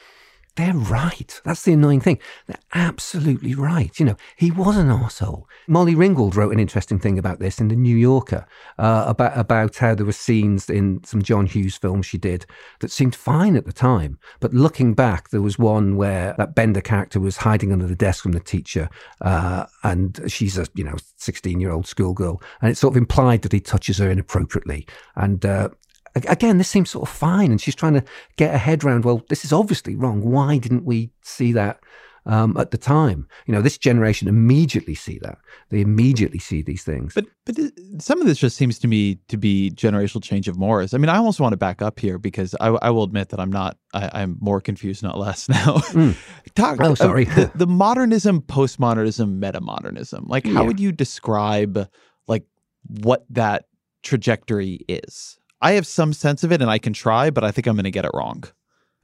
they're right. That's the annoying thing. They're absolutely right. You know, he was an arsehole. Molly Ringwald wrote an interesting thing about this in the New Yorker uh, about about how there were scenes in some John Hughes films she did that seemed fine at the time, but looking back, there was one where that Bender character was hiding under the desk from the teacher, uh, and she's a you know sixteen year old schoolgirl, and it sort of implied that he touches her inappropriately, and uh, again, this seems sort of fine. And she's trying to get her head around, well, this is obviously wrong. Why didn't we see that um, at the time? You know, this generation immediately see that. They immediately see these things. But but some of this just seems to me to be generational change of mores. I mean, I almost want to back up here because I, I will admit that I'm not. I, am more confused, not less now. Mm. Talk, oh, sorry. Uh, the, the, modernism, postmodernism, metamodernism. Like, how yeah. would you describe like what that trajectory is? I have some sense of it and I can try, but I think I'm going to get it wrong.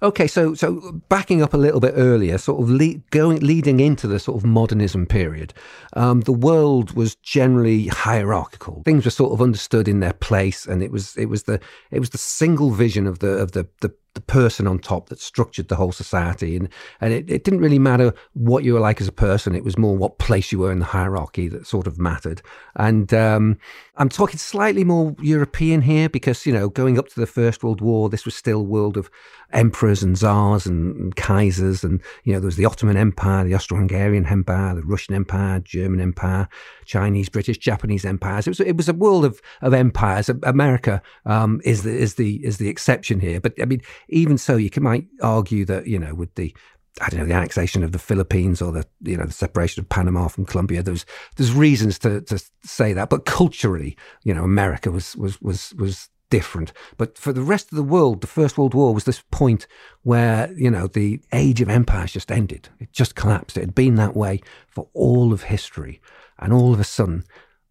Okay, so so backing up a little bit earlier, sort of le- going leading into the sort of modernism period, um, the world was generally hierarchical. Things were sort of understood in their place, and it was it was the it was the single vision of the of the the the person on top that structured the whole society. And, and it, it didn't really matter what you were like as a person. It was more what place you were in the hierarchy that sort of mattered. And um, I'm talking slightly more European here because, you know, going up to the First World War, this was still a world of emperors and czars and, and kaisers. And, you know, there was the Ottoman Empire, the Austro-Hungarian Empire, the Russian Empire, German Empire, Chinese, British, Japanese empires. It was, it was a world of, of empires. America um, is, the, is, the, is the exception here. But, I mean, even so, you can, might argue that, you know, with the, I don't know, the annexation of the Philippines or the, you know, the separation of Panama from Colombia, there's, there's reasons to, to say that. But culturally, you know, America was, was, was, was different. But for the rest of the world, the First World War was this point where, you know, the age of empires just ended. It just collapsed. It had been that way for all of history. And all of a sudden,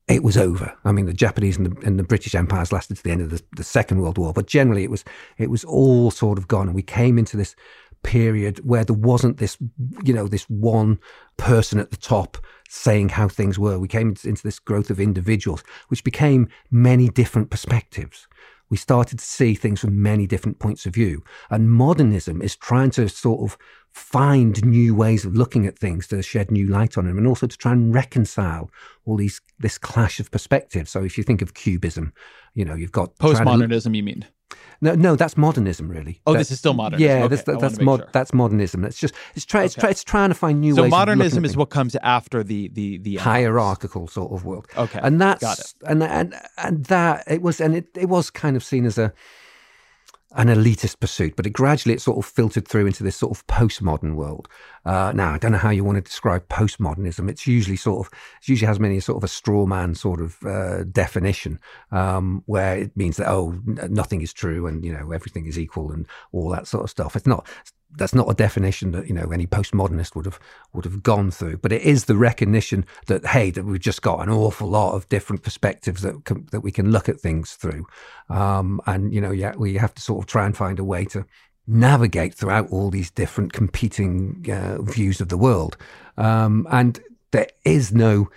it was over. I mean, the Japanese and the, and the, British empires lasted to the end of the, the, Second World War, but generally it was it was all sort of gone, and we came into this period where there wasn't this, you know, this one person at the top saying how things were. We came into this growth of individuals, which became many different perspectives. We started to see things from many different points of view, and modernism is trying to sort of find new ways of looking at things to shed new light on them and also to try and reconcile all these this clash of perspectives. So if you think of cubism you know you've got postmodernism you mean no, no, that's modernism, really. Oh, this is still modernism. Yeah, okay, that's that's, mod, sure. that's modernism. It's just it's try, it's, try, it's trying to find new so ways. So modernism is what comes after the the the hierarchical sort of world. Okay, and that's and and and that it was and it, it was kind of seen as a an elitist pursuit, but it gradually it sort of filtered through into this sort of postmodern world. Uh, now, I don't know how you want to describe postmodernism. It's usually sort of, it usually has many sort of a straw man sort of uh, definition, um, where it means that oh, nothing is true and you know everything is equal and all that sort of stuff. It's not that's not a definition that you know any postmodernist would have would have gone through but it is the recognition that hey that we've just got an awful lot of different perspectives that can, that we can look at things through. Um, and you know yeah we have to sort of try and find a way to navigate throughout all these different competing uh, views of the world. Um, and there is no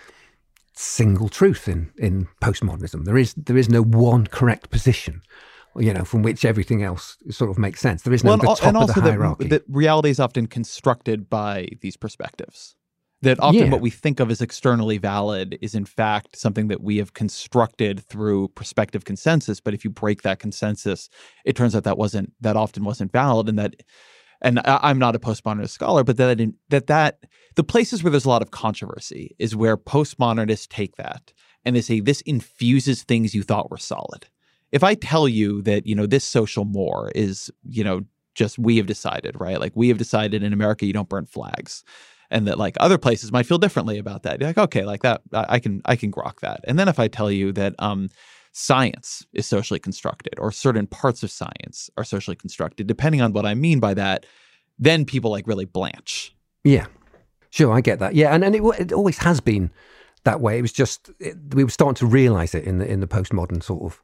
single truth in in postmodernism. There is there is no one correct position you know, from which everything else sort of makes sense. There is no well, the top and also of the hierarchy. That reality is often constructed by these perspectives. That often yeah. what we think of as externally valid is in fact something that we have constructed through perspective consensus. But if you break that consensus, it turns out that wasn't that often wasn't valid, and that. And I, am not a postmodernist scholar, but that in, that that the places where there's a lot of controversy is where postmodernists take that and they say this infuses things you thought were solid if I tell you that, you know, this social more is, you know, just we have decided, right? Like we have decided in America you don't burn flags. And that like other places might feel differently about that. You're like, okay, like that, I can I can grok that. And then if I tell you that um science is socially constructed or certain parts of science are socially constructed, depending on what I mean by that, then people like really blanch. Yeah. Sure, I get that. Yeah, and, and it, it always has been that way. It was just it, we were starting to realize it in the in the postmodern sort of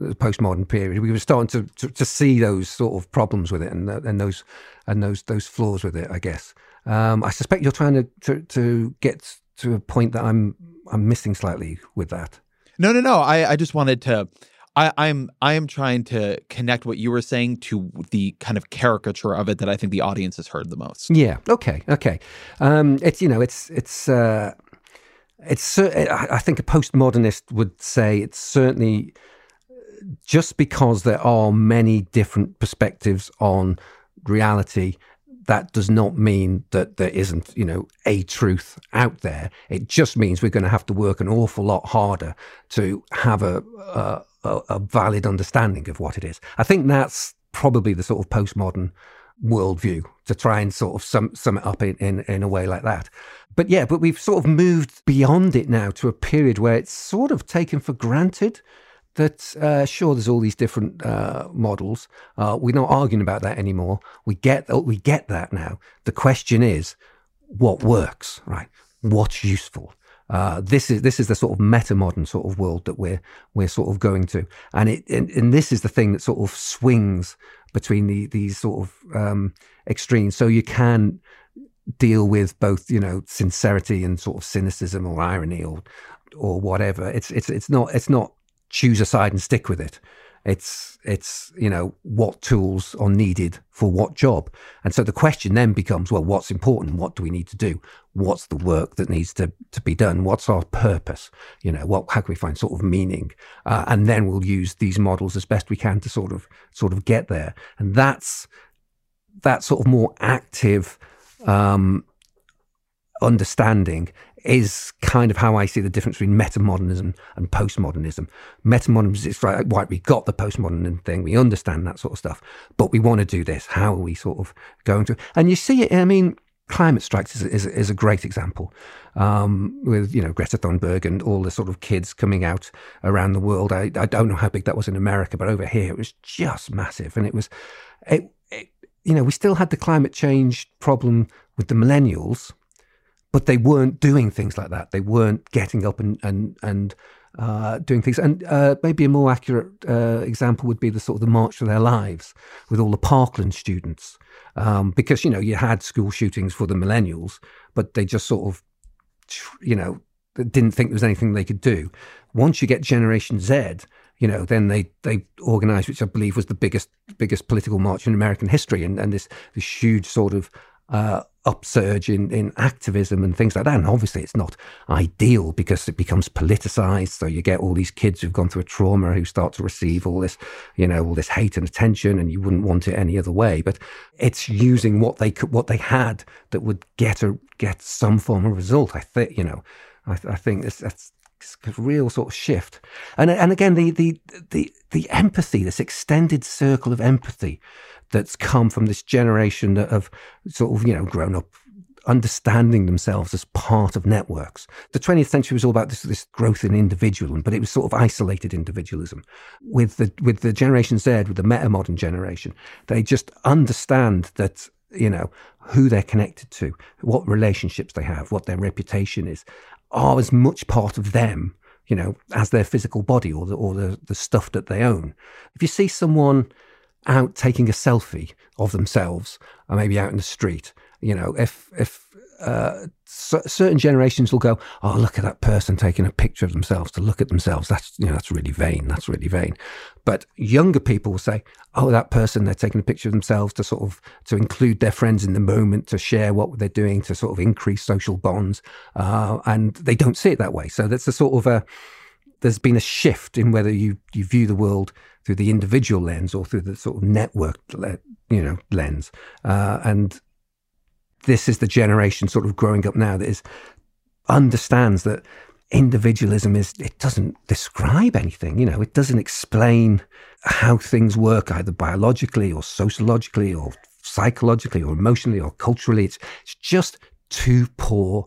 postmodern period, we were starting to, to, to, see those sort of problems with it and and those and those those flaws with it. I guess. Um, I suspect you're trying to, to to get to a point that I'm I'm missing slightly with that. No, no, no. I I just wanted to. I, I'm I am trying to connect what you were saying to the kind of caricature of it that I think the audience has heard the most. Yeah. Okay. Okay. Um, it's you know it's it's uh, it's I think a postmodernist would say it's certainly just because there are many different perspectives on reality that does not mean that there isn't, you know, a truth out there. It just means we're going to have to work an awful lot harder to have a, a, a valid understanding of what it is. I think that's probably the sort of postmodern worldview to try and sort of sum, sum it up in, in, in a way like that. But yeah, but we've sort of moved beyond it now to a period where it's sort of taken for granted that uh, sure there's all these different uh, models. Uh, we're not arguing about that anymore. We get we get that now. The question is, what works, right? What's useful? Uh, this is this is the sort of meta modern sort of world that we're we're sort of going to, and it and, and this is the thing that sort of swings between the these sort of um, extremes. So you can deal with both, you know, sincerity and sort of cynicism or irony or or whatever. It's it's it's not it's not choose a side and stick with it. It's it's you know what tools are needed for what job, and so the question then becomes, well, what's important? What do we need to do? What's the work that needs to to be done? What's our purpose? You know, what how can we find sort of meaning? Uh, and then we'll use these models as best we can to sort of sort of get there, and that's that sort of more active um, understanding is kind of how I see the difference between metamodernism and postmodernism. Metamodernism is right, right, we got the postmodern thing, we understand that sort of stuff, but we want to do this. How are we sort of going to? And you see it, I mean, climate strikes is, is, is a great example um, with, you know, Greta Thunberg and all the sort of kids coming out around the world. I, I don't know how big that was in America, but over here it was just massive. And it was, it, it you know, we still had the climate change problem with the millennials, but they weren't doing things like that. They weren't getting up and and and uh, doing things. And uh, maybe a more accurate uh, example would be the sort of the March for Their Lives with all the Parkland students, um, because you know you had school shootings for the millennials, but they just sort of, you know, didn't think there was anything they could do. Once you get Generation Z, you know, then they they organised, which I believe was the biggest biggest political march in American history, and, and this this huge sort of uh, upsurge in, in activism and things like that. And obviously, it's not ideal because it becomes politicized. So you get all these kids who've gone through a trauma who start to receive all this, you know, all this hate and attention, and you wouldn't want it any other way. But it's using what they could, what they had that would get a get some form of result. I think, you know, I, I think that's, that's a real sort of shift. And and again, the the the the empathy, this extended circle of empathy that's come from this generation have sort of, you know, grown up understanding themselves as part of networks. The 20th century was all about this, this growth in individualism, but it was sort of isolated individualism. With the with the Generation Z, with the meta modern generation, they just understand that you know who they're connected to, what relationships they have, what their reputation is, are as much part of them, you know, as their physical body or the or the, the stuff that they own. If you see someone out taking a selfie of themselves, or maybe out in the street. You know, if if uh, c- certain generations will go, "Oh, look at that person taking a picture of themselves to look at themselves." That's you know, that's really vain. That's really vain. But younger people will say, "Oh, that person they're taking a picture of themselves to sort of to include their friends in the moment, to share what they're doing, to sort of increase social bonds," uh, and they don't see it that way. So that's a sort of a there's been a shift in whether you you view the world through the individual lens or through the sort of network, you know, lens. Uh, and this is the generation sort of growing up now that is understands that individualism is it doesn't describe anything you know it doesn't explain how things work either biologically or sociologically or psychologically or emotionally or culturally it's, it's just too poor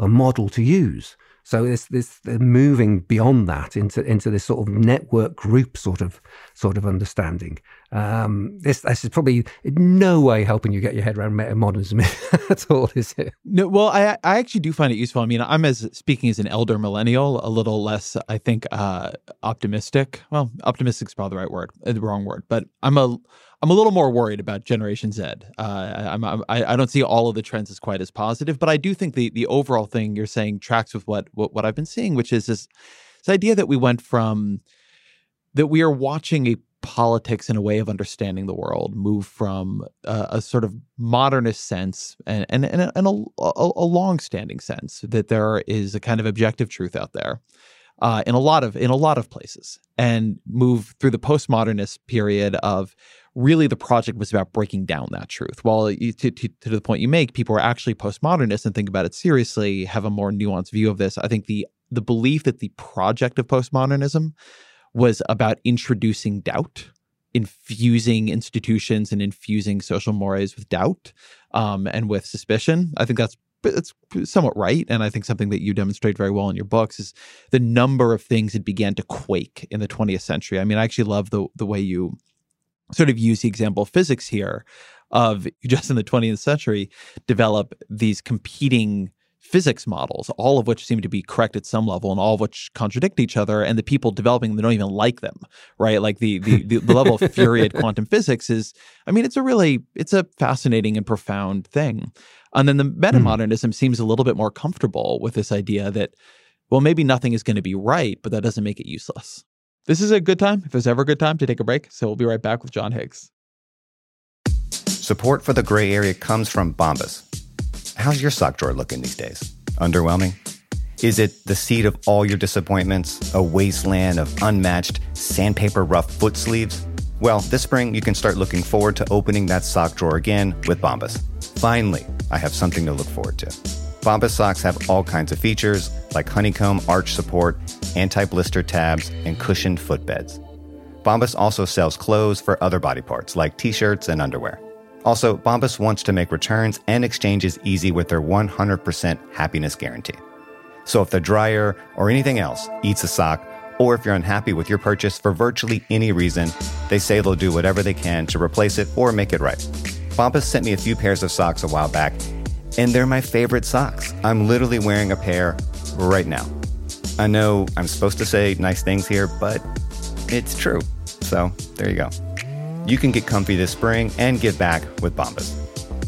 a model to use so this this moving beyond that into into this sort of network group sort of sort of understanding. Um, this this is probably in no way helping you get your head around metamodernism at all, is it? No. Well, I I actually do find it useful. I mean, I'm as speaking as an elder millennial, a little less, I think, uh, optimistic. Well, optimistic is probably the right word, uh, the wrong word, but I'm a I'm a little more worried about Generation Z. Uh, I'm, I'm, I don't see all of the trends as quite as positive, but I do think the the overall thing you're saying tracks with what what, what I've been seeing, which is this this idea that we went from that we are watching a politics and a way of understanding the world move from a sort of modernist sense and and, and, a, and a, a long-standing sense that there is a kind of objective truth out there uh, in a lot of in a lot of places and move through the postmodernist period of really the project was about breaking down that truth. While you, to, to, to the point you make, people are actually postmodernists and think about it seriously, have a more nuanced view of this. I think the the belief that the project of postmodernism was about introducing doubt, infusing institutions and infusing social mores with doubt um, and with suspicion. I think that's it's somewhat right, and I think something that you demonstrate very well in your books is the number of things that began to quake in the 20th century. I mean, I actually love the the way you sort of use the example of physics here, of just in the 20th century develop these competing physics models, all of which seem to be correct at some level and all of which contradict each other. And the people developing them don't even like them, right? Like the the, the, the level of fury at quantum physics is, I mean, it's a really, it's a fascinating and profound thing. And then the hmm. metamodernism mm. seems a little bit more comfortable with this idea that, well, maybe nothing is going to be right, but that doesn't make it useless. This is a good time, if there's ever a good time, to take a break. So we'll be right back with John Higgs. Support for the gray area comes from Bombas. How's your sock drawer looking these days? Underwhelming? Is it the seat of all your disappointments, a wasteland of unmatched, sandpaper rough foot sleeves? Well, this spring you can start looking forward to opening that sock drawer again with Bombas. Finally, I have something to look forward to. Bombas socks have all kinds of features like honeycomb arch support, anti blister tabs, and cushioned footbeds. Bombas also sells clothes for other body parts like t shirts and underwear. Also, Bombas wants to make returns and exchanges easy with their 100% happiness guarantee. So if the dryer or anything else eats a sock, or if you're unhappy with your purchase for virtually any reason, they say they'll do whatever they can to replace it or make it right. Bombas sent me a few pairs of socks a while back, and they're my favorite socks. I'm literally wearing a pair right now. I know I'm supposed to say nice things here, but it's true. So there you go. You can get comfy this spring and give back with Bombas.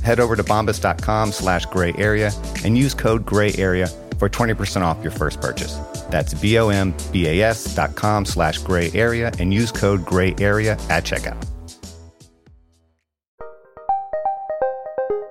Head over to bombas.com slash gray area and use code gray area for 20% off your first purchase. That's B-O-M-B-A-S dot com slash gray area and use code gray area at checkout.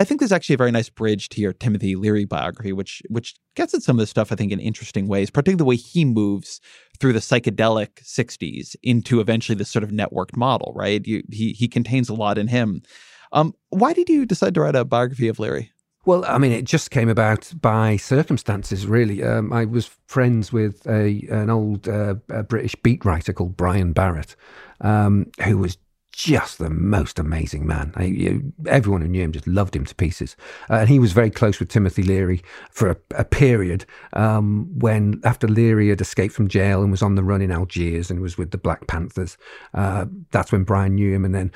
I think there's actually a very nice bridge to your Timothy Leary biography, which which gets at some of this stuff I think in interesting ways, particularly the way he moves through the psychedelic 60s into eventually this sort of networked model, right? You, he he contains a lot in him. Um, why did you decide to write a biography of Leary? Well, I mean, it just came about by circumstances, really. Um, I was friends with a an old uh, British beat writer called Brian Barritt, um, who was just the most amazing man. I, you, everyone who knew him just loved him to pieces. Uh, and he was very close with Timothy Leary for a, a period um, when, after Leary had escaped from jail and was on the run in Algiers and was with the Black Panthers, uh, that's when Brian knew him. And then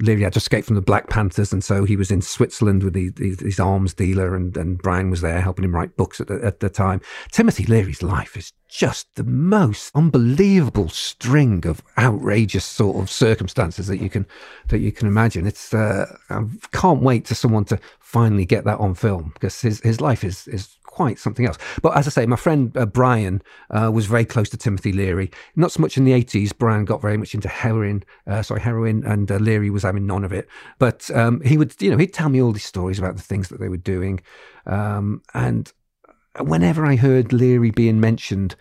Leary had escaped from the Black Panthers, and so he was in Switzerland with his arms dealer, and, and Brian was there helping him write books at the, at the time. Timothy Leary's life is just the most unbelievable string of outrageous sort of circumstances that you can that you can imagine. It's uh, I can't wait to someone to finally get that on film because his his life is is quite something else. But as I say, my friend uh, Brian uh, was very close to Timothy Leary. Not so much in the 80s. Brian got very much into heroin, uh, sorry, heroin, and uh, Leary was having none of it. But um, he would, you know, he'd tell me all these stories about the things that they were doing. Um, and whenever I heard Leary being mentioned,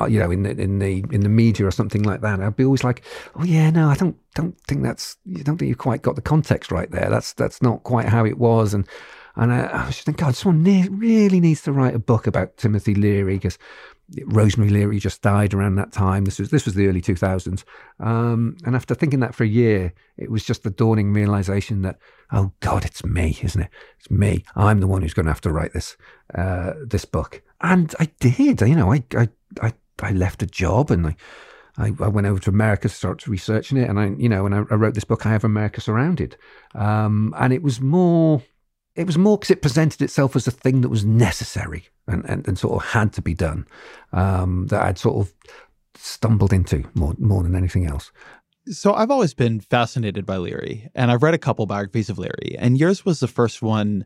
uh, you know, in the in the in the media or something like that, I'd be always like, "Oh yeah, no, I don't don't think that's you don't think you quite got the context right there. That's that's not quite how it was." And and I, I was just thinking, God, someone ne- really needs to write a book about Timothy Leary because Rosemary Leary just died around that time. This was this was the early 2000s. Um, and after thinking that for a year, it was just the dawning realization that, oh God, it's me, isn't it? It's me. I'm the one who's going to have to write this uh, this book. And I did. You know, I I I, I left a job and I I, I, went over to America to start researching it, and I, you know, when I, I wrote this book, I have America surrounded, um, and it was more, it was more because it presented itself as a thing that was necessary and, and, and sort of had to be done, um, that I'd sort of stumbled into more more than anything else. So I've always been fascinated by Leary, and I've read a couple biographies of Leary, and yours was the first one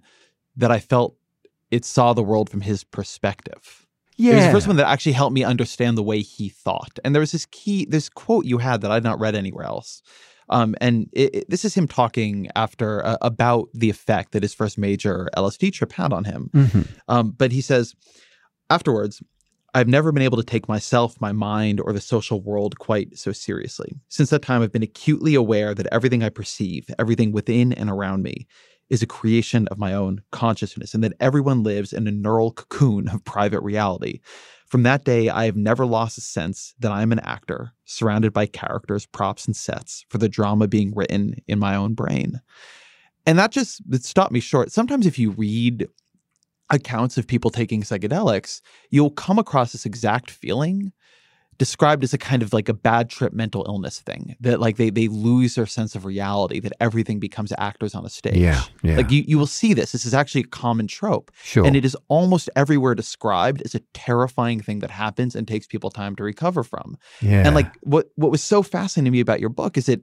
that I felt it saw the world from his perspective. Yeah. It was the first one that actually helped me understand the way he thought. And there was this key, this quote you had that I'd not read anywhere else. Um, and it, it, this is him talking after uh, about the effect that his first major LSD trip had on him. Mm-hmm. Um, but he says, afterwards, I've never been able to take myself, my mind, or the social world quite so seriously. Since that time, I've been acutely aware that everything I perceive, everything within and around me, is a creation of my own consciousness, and that everyone lives in a neural cocoon of private reality. From that day, I have never lost a sense that I am an actor, surrounded by characters, props, and sets for the drama being written in my own brain. And that just it stopped me short. Sometimes, if you read accounts of people taking psychedelics, you'll come across this exact feeling described as a kind of like a bad trip mental illness thing that like they they lose their sense of reality that everything becomes actors on a stage yeah, yeah. like you you will see this this is actually a common trope sure. and it is almost everywhere described as a terrifying thing that happens and takes people time to recover from yeah. and like what what was so fascinating to me about your book is that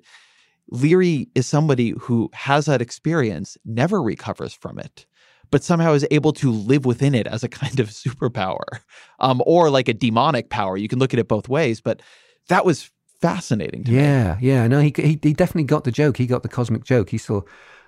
leary is somebody who has that experience never recovers from it but somehow is able to live within it as a kind of superpower um, or like a demonic power. You can look at it both ways, but that was fascinating yeah, me. Yeah, No, he, he, he definitely got the joke. He got the cosmic joke. He saw.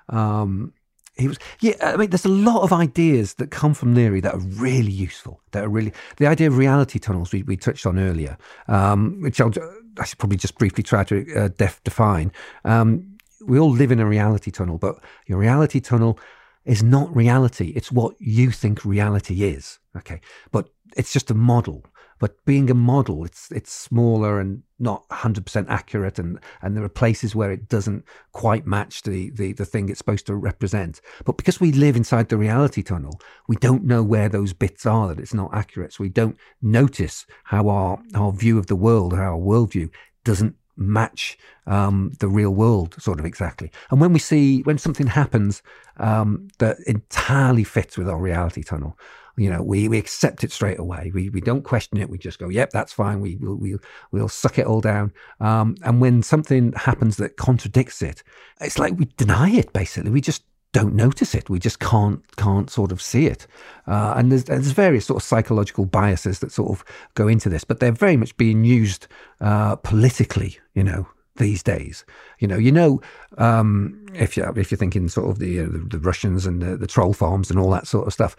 Um, he was yeah i mean there's a lot of ideas that come from leary that are really useful that are really the idea of reality tunnels we, we touched on earlier um, which I'll, i should probably just briefly try to uh, def, define um, we all live in a reality tunnel but your reality tunnel is not reality. It's what you think reality is. Okay. But it's just a model. But being a model, it's it's smaller and not 100% accurate, and, and there are places where it doesn't quite match the, the, the thing it's supposed to represent. But because we live inside the reality tunnel, we don't know where those bits are that it's not accurate. So we don't notice how our, our view of the world, our worldview doesn't match um, the real world sort of exactly. And when we see when something happens um, that entirely fits with our reality tunnel, you know, we, we accept it straight away. We we don't question it. We just go, yep, that's fine. We will we'll, we'll suck it all down. Um, and when something happens that contradicts it, it's like we deny it. Basically, we just don't notice it. We just can't can't sort of see it. Uh, and there's, there's various sort of psychological biases that sort of go into this, but they're very much being used uh, politically. You know, these days. You know, you know, um, if you if you're thinking sort of the, uh, the, the Russians and the, the troll farms and all that sort of stuff,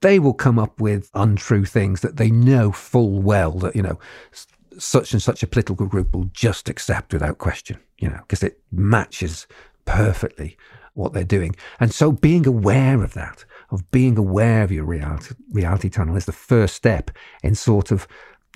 they will come up with untrue things that they know full well that you know such and such a political group will just accept without question. You know, because it matches perfectly what they're doing. And so being aware of that, of being aware of your reality, reality tunnel is the first step in sort of,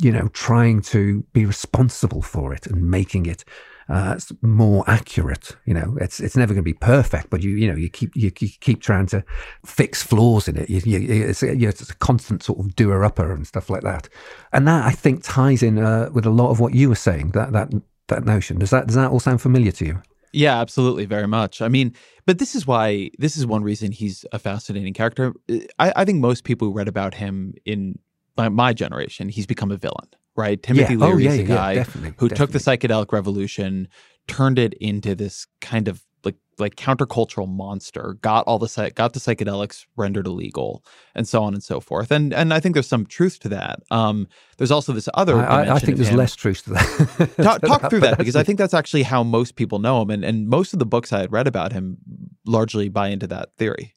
you know, trying to be responsible for it and making it uh, more accurate. You know, it's it's never going to be perfect, but you you know you keep you, you keep trying to fix flaws in it. You, you, it's, you know, it's a constant sort of doer upper and stuff like that, and that I think ties in uh, with a lot of what you were saying. That that that notion does that does that all sound familiar to you? Yeah, absolutely, very much. I mean, but this is why this is one reason he's a fascinating character. Eh, I, I think most people who read about him in my, my generation, he's become a villain, right? Timothy yeah. Oh, Leary oh, yeah, is a guy yeah, who definitely. took the psychedelic revolution, turned it into this kind of like like countercultural monster got all the got the psychedelics rendered illegal and so on and so forth and and I think there's some truth to that um, there's also this other I, I think there's him. less truth to that talk, talk through that because I think that's actually how most people know him and and most of the books I had read about him largely buy into that theory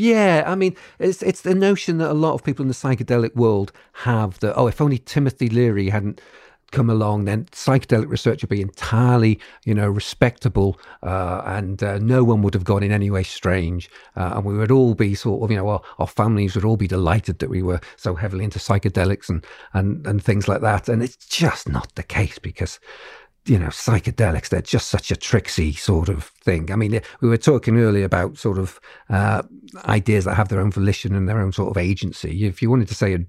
yeah, I mean, it's it's the notion that a lot of people in the psychedelic world have that. Oh, if only Timothy Leary hadn't come along, then psychedelic research would be entirely, you know, respectable, uh, and uh, no one would have gone in any way strange, uh, and we would all be sort of, you know, our, our, families would all be delighted that we were so heavily into psychedelics and and and things like that. And it's just not the case because you know, psychedelics, they're just such a tricksy sort of thing. I mean, we were talking earlier about sort of uh, ideas that have their own volition and their own sort of agency. If you wanted to say a,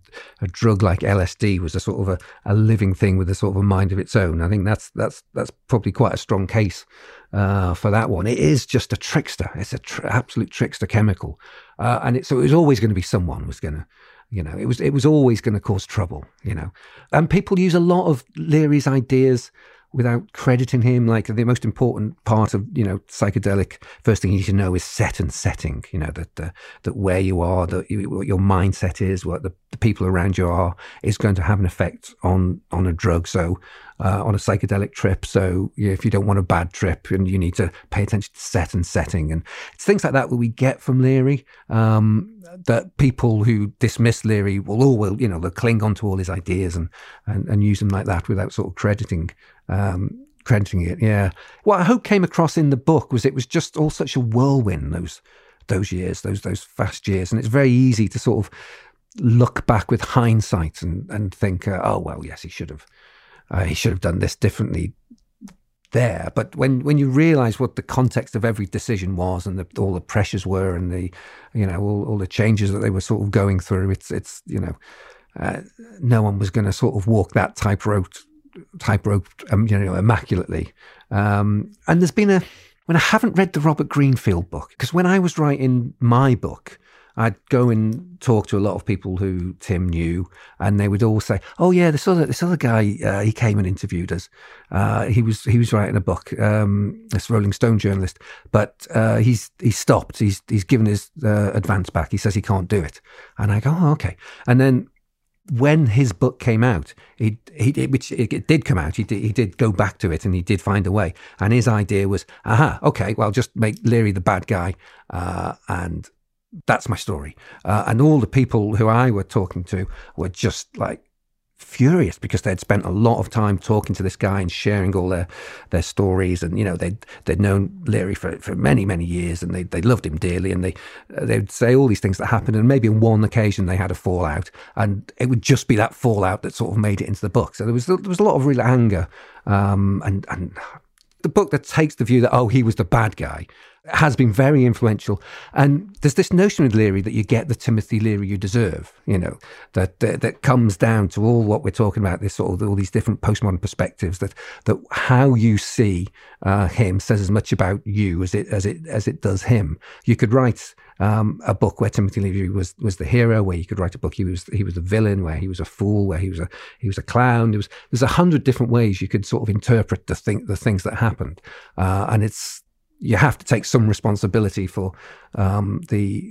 a drug like LSD was a sort of a, a, living thing with a sort of a mind of its own, I think that's that's that's probably quite a strong case uh, for that one. It is just a trickster. It's an tr- absolute trickster chemical, uh, and it, so it was always going to be someone was going to you know, it was it was always going to cause trouble. You know, and people use a lot of Leary's ideas without crediting him. Like the most important part of you know psychedelic, first thing you need to know is set and setting. You know that uh, that where you are, that you, what your mindset is, what the, the, people around you are, is going to have an effect on on a drug. So uh, on a psychedelic trip. So know, if you don't want a bad trip, and you need to pay attention to set and setting, and it's things like that that we get from Leary. Um, that people who dismiss Leary will all will you know they'll cling on to all his ideas and, and and use them like that without sort of crediting um, crediting it. Yeah. What I hope came across in the book was it was just all such a whirlwind those those years, those those fast years, and it's very easy to sort of look back with hindsight and and think, uh, oh well, yes, he should have uh, he should have done this differently there. But when when you realise what the context of every decision was and the, all the pressures were and the you know all, all the changes that they were sort of going through, it's it's you know. Uh, no one was going to sort of walk that tightrope tightrope, um, you know, immaculately. Um, and there's been a when I haven't read the Robert Greenfield book because when I was writing my book, I'd go and talk to a lot of people who Tim knew, and they would all say, "Oh yeah, this other this other guy, uh, he came and interviewed us. Uh, he was he was writing a book, um, this Rolling Stone journalist, but uh, he's he's stopped. He's he's given his uh, advance back. He says he can't do it." And I go, "Oh okay." And then when his book came out, he, he which it did come out, he did, he did go back to it and he did find a way. And his idea was, aha, okay, well, just make Leary the bad guy, uh, and that's my story. Uh, and all the people who I were talking to were just like furious because they'd spent a lot of time talking to this guy and sharing all their their stories. And you know they'd they'd known Leary for, for many many years and they they loved him dearly. And they they'd say all these things that happened and maybe on one occasion they had a fallout. And it would just be that fallout that sort of made it into the book. So there was there was a lot of real anger um, and and the book that takes the view that oh he was the bad guy has been very influential. And there's this notion with Leary that you get the Timothy Leary you deserve, you know, that, that, that comes down to all what we're talking about, this sort of all these different postmodern perspectives. That that how you see uh, him says as much about you as it as it as it does him. You could write. Um, a book where Timothy Leary was was the hero, where you could write a book he was he was the villain, where he was a fool, where he was a he was a clown. There was there's a hundred different ways you could sort of interpret the thing the things that happened, uh, and it's you have to take some responsibility for um, the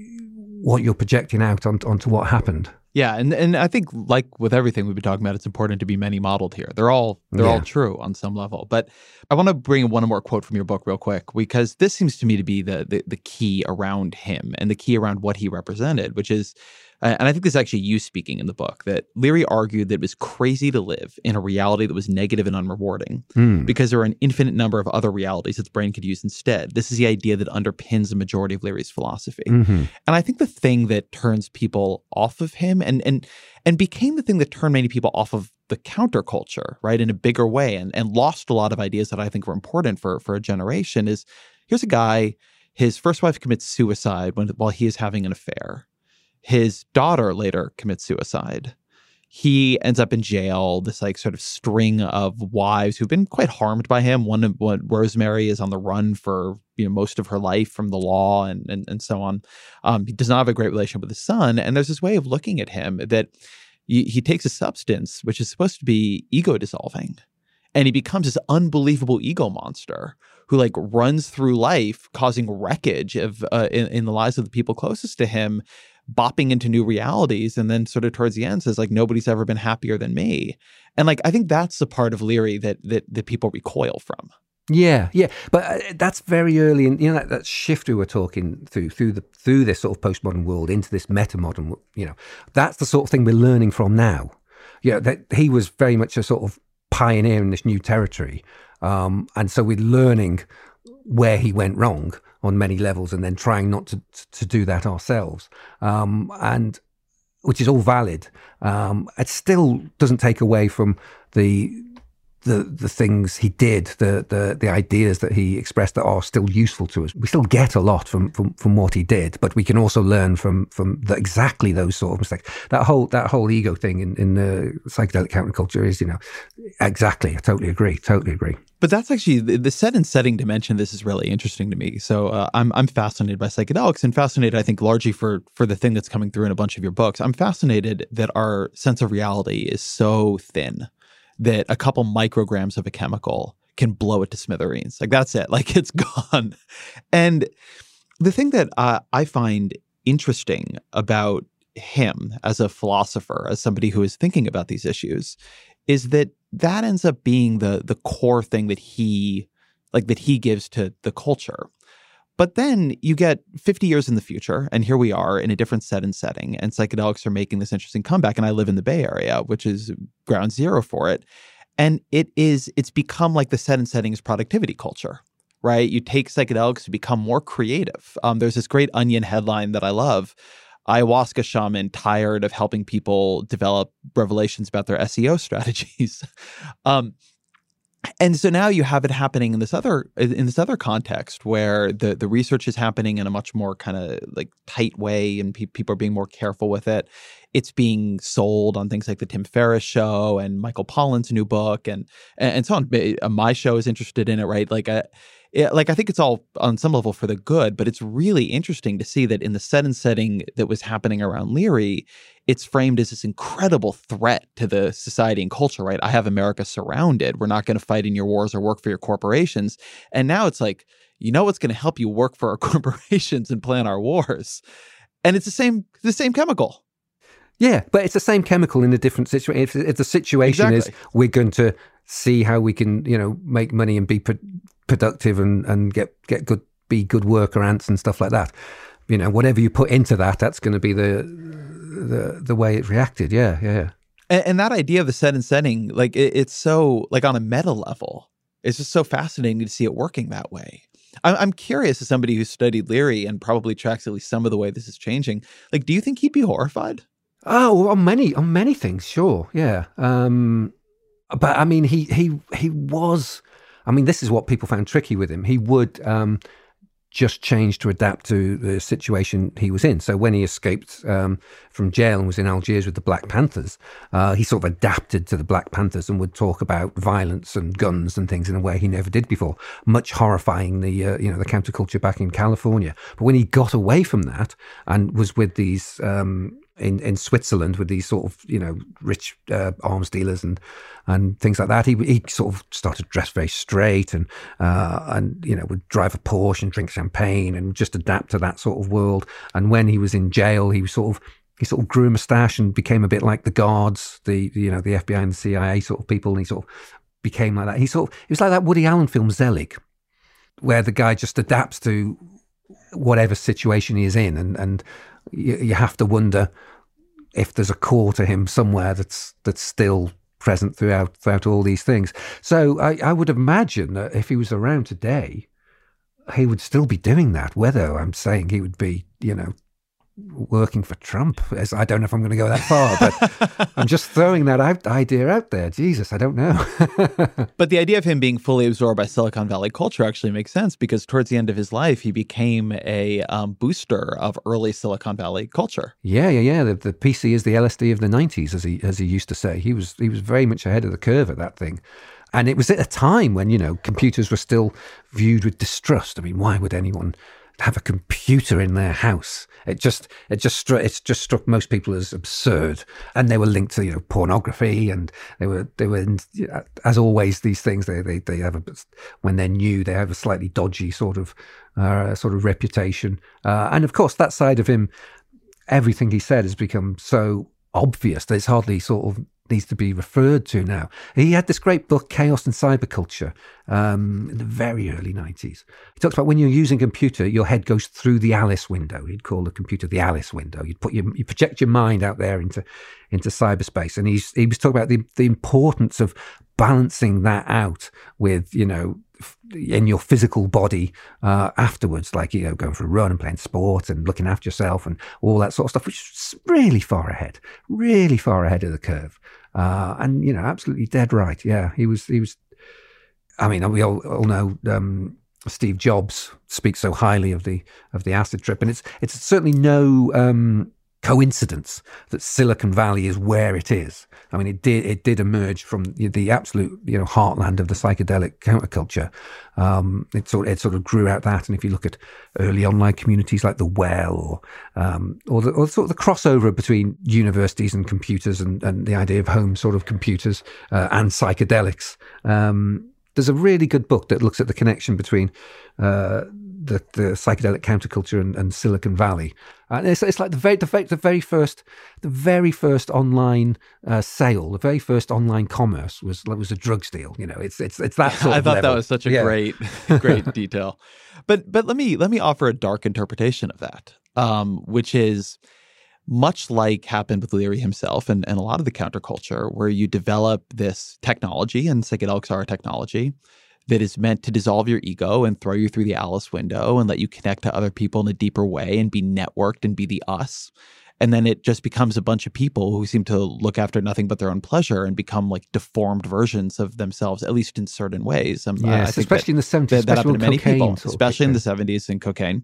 what you're projecting out on, onto what happened. Yeah, and and I think like with everything we've been talking about, it's important to be many modeled here. They're all they're yeah. all true on some level. But I want to bring one more quote from your book real quick because this seems to me to be the, the the key around him and the key around what he represented, which is and I think this is actually you speaking in the book that Leary argued that it was crazy to live in a reality that was negative and unrewarding mm. because there are an infinite number of other realities that the brain could use instead. This is the idea that underpins the majority of Leary's philosophy. Mm-hmm. And I think the thing that turns people off of him and and and became the thing that turned many people off of the counterculture, right, in a bigger way and, and lost a lot of ideas that I think were important for for a generation is here's a guy, his first wife commits suicide when while he is having an affair his daughter later commits suicide. He ends up in jail. This like sort of string of wives who've been quite harmed by him. One, of one Rosemary is on the run for you know most of her life from the law and and, and so on. Um, he does not have a great relationship with his son, and there's this way of looking at him that he, he takes a substance which is supposed to be ego dissolving, and he becomes this unbelievable ego monster who like runs through life causing wreckage of uh, in, in the lives of the people closest to him bopping into new realities and then sort of towards the end says like nobody's ever been happier than me and like i think that's the part of leary that that, that people recoil from yeah, yeah, but uh, that's very early in you know that, that, shift we were talking through through the through this sort of postmodern world into this meta modern. You know, that's the sort of thing we're learning from now. Yeah, you know, that he was very much a sort of pioneer in this new territory, um, and so we're learning where he went wrong on many levels and then trying not to, to do that ourselves. Um, and which is all valid. Um, it still doesn't take away from the the the things he did, the the the ideas that he expressed that are still useful to us. We still get a lot from from, from what he did, but we can also learn from from the, exactly those sort of mistakes. That whole that whole ego thing in in the psychedelic counterculture is, you know, exactly. I totally agree. Totally agree. But that's actually the, the set and setting dimension. This is really interesting to me. So uh, I'm I'm fascinated by psychedelics and fascinated, I think, largely for for the thing that's coming through in a bunch of your books. I'm fascinated that our sense of reality is so thin that a couple micrograms of a chemical can blow it to smithereens. Like that's it. Like it's gone. And the thing that uh, I find interesting about him as a philosopher, as somebody who is thinking about these issues, is that that ends up being the the core thing that he like that he gives to the culture. But then you get 50 years in the future, and here we are in a different set and setting, and psychedelics are making this interesting comeback. And I live in the Bay Area, which is ground zero for it. And it is, it's become like the set and settings productivity culture, right? You take psychedelics to become more creative. Um, there's this great onion headline that I love. Ayahuasca shaman tired of helping people develop revelations about their SEO strategies. um, and so now you have it happening in this other in this other context where the the research is happening in a much more kind of like tight way and pe- people are being more careful with it it's being sold on things like the tim ferriss show and michael pollan's new book and and so on uh, my show is interested in it right like uh, like I think it's all on some level for the good, but it's really interesting to see that in the set and setting that was happening around Leary, it's framed as this incredible threat to the society and culture, right? I have America surrounded. We're not going to fight in your wars or work for your corporations. And now it's like, you know what's going to help you work for our corporations and plan our wars. And it's the same the same chemical. Yeah, but it's the same chemical in a different situation. If, if the situation exactly. is we're going to see how we can, you know, make money and be productive and, and get, get good, be good worker ants and stuff like that. You know, whatever you put into that, that's going to be the, the, the way it reacted. Yeah. Yeah. And, and that idea of the set and setting, like it, it's so like on a meta level, it's just so fascinating to see it working that way. I'm, I'm curious as somebody who studied Leary and probably tracks at least some of the way this is changing. Like, do you think he'd be horrified? Oh, on many on many things, sure, yeah. Um, but I mean, he he he was I mean, this is what people found tricky with him. He would um, just change to adapt to the situation he was in. So when he escaped um, from jail and was in Algiers with the Black Panthers, uh, he sort of adapted to the Black Panthers and would talk about violence and guns and things in a way he never did before, much horrifying the uh, you know the counterculture back in California. But when he got away from that and was with these um, in, in Switzerland with these sort of you know rich uh, arms dealers and and things like that. He he sort of started to dress very straight and uh, and you know would drive a Porsche and drink champagne and just adapt to that sort of world. And when he was in jail, he was sort of he sort of grew a moustache and became a bit like the guards, the you know the FBI and the CIA sort of people. And he sort of became like that. He sort of it was like that Woody Allen film Zelig, where the guy just adapts to whatever situation he is in and and you, you have to wonder if there's a core to him somewhere that's that's still present throughout throughout all these things. So I, I would imagine that if he was around today, he would still be doing that. Whether I'm saying he would be, you know, working for Trump. As I don't know if I'm going to go that far, but I'm just throwing that out, idea out there. Jesus, I don't know. but the idea of him being fully absorbed by Silicon Valley culture actually makes sense because towards the end of his life, he became a um, booster of early Silicon Valley culture. Yeah, yeah, yeah. The, the PC is the LSD of the '90s, as he as he used to say. He was he was very much ahead of the curve at that thing. And it was at a time when, you know, computers were still viewed with distrust. I mean, why would anyone have a computer in their house. It just it just struck it just struck most people as absurd, and they were linked to you know pornography, and they were they were as always these things they they they have a when they're new they have a slightly dodgy sort of uh, sort of reputation, uh, and of course that side of him, everything he said has become so obvious that it's hardly sort of needs to be referred to now. He had this great book, Chaos and Cyberculture, um, in the very early 90s. He talks about when you're using a computer, your head goes through the Alice window. He'd call the computer the Alice window. You'd put your, you project your mind out there into, into cyberspace. And he's, he was talking about the, the importance of balancing that out with, you know, in your physical body uh, afterwards, like you know, going for a run and playing sport and looking after yourself and all that sort of stuff, which is really far ahead, really far ahead of the curve. Uh, and you know, absolutely dead right. Yeah, he was. He was. I mean, we all, all know um, Steve Jobs speaks so highly of the of the acid trip, and it's it's certainly no um, coincidence that Silicon Valley is where it is. I mean, it did it did emerge from the absolute you know heartland of the psychedelic counterculture. Um, it sort it sort of grew out that, and if you look at early online communities like the Well, or um, or, the, or sort of the crossover between universities and computers, and, and the idea of home sort of computers uh, and psychedelics. Um, there's a really good book that looks at the connection between uh, the, the psychedelic counterculture and, and Silicon Valley. And it's, it's like the very, the very, the very first, the very first online uh, sale, the very first online commerce was was a drugs deal. You know, it's it's it's that. Sort I thought level. that was such a yeah. great, great detail. But but let me let me offer a dark interpretation of that, um, which is much like happened with Leary himself and, and a lot of the counterculture, where you develop this technology, and psychedelics are a technology that is meant to dissolve your ego and throw you through the Alice window and let you connect to other people in a deeper way and be networked and be the us. And then it just becomes a bunch of people who seem to look after nothing but their own pleasure and become like deformed versions of themselves, at least in certain ways. Um, yes, especially that, in the 70s. That, that happened to many people, especially in the 70s and cocaine.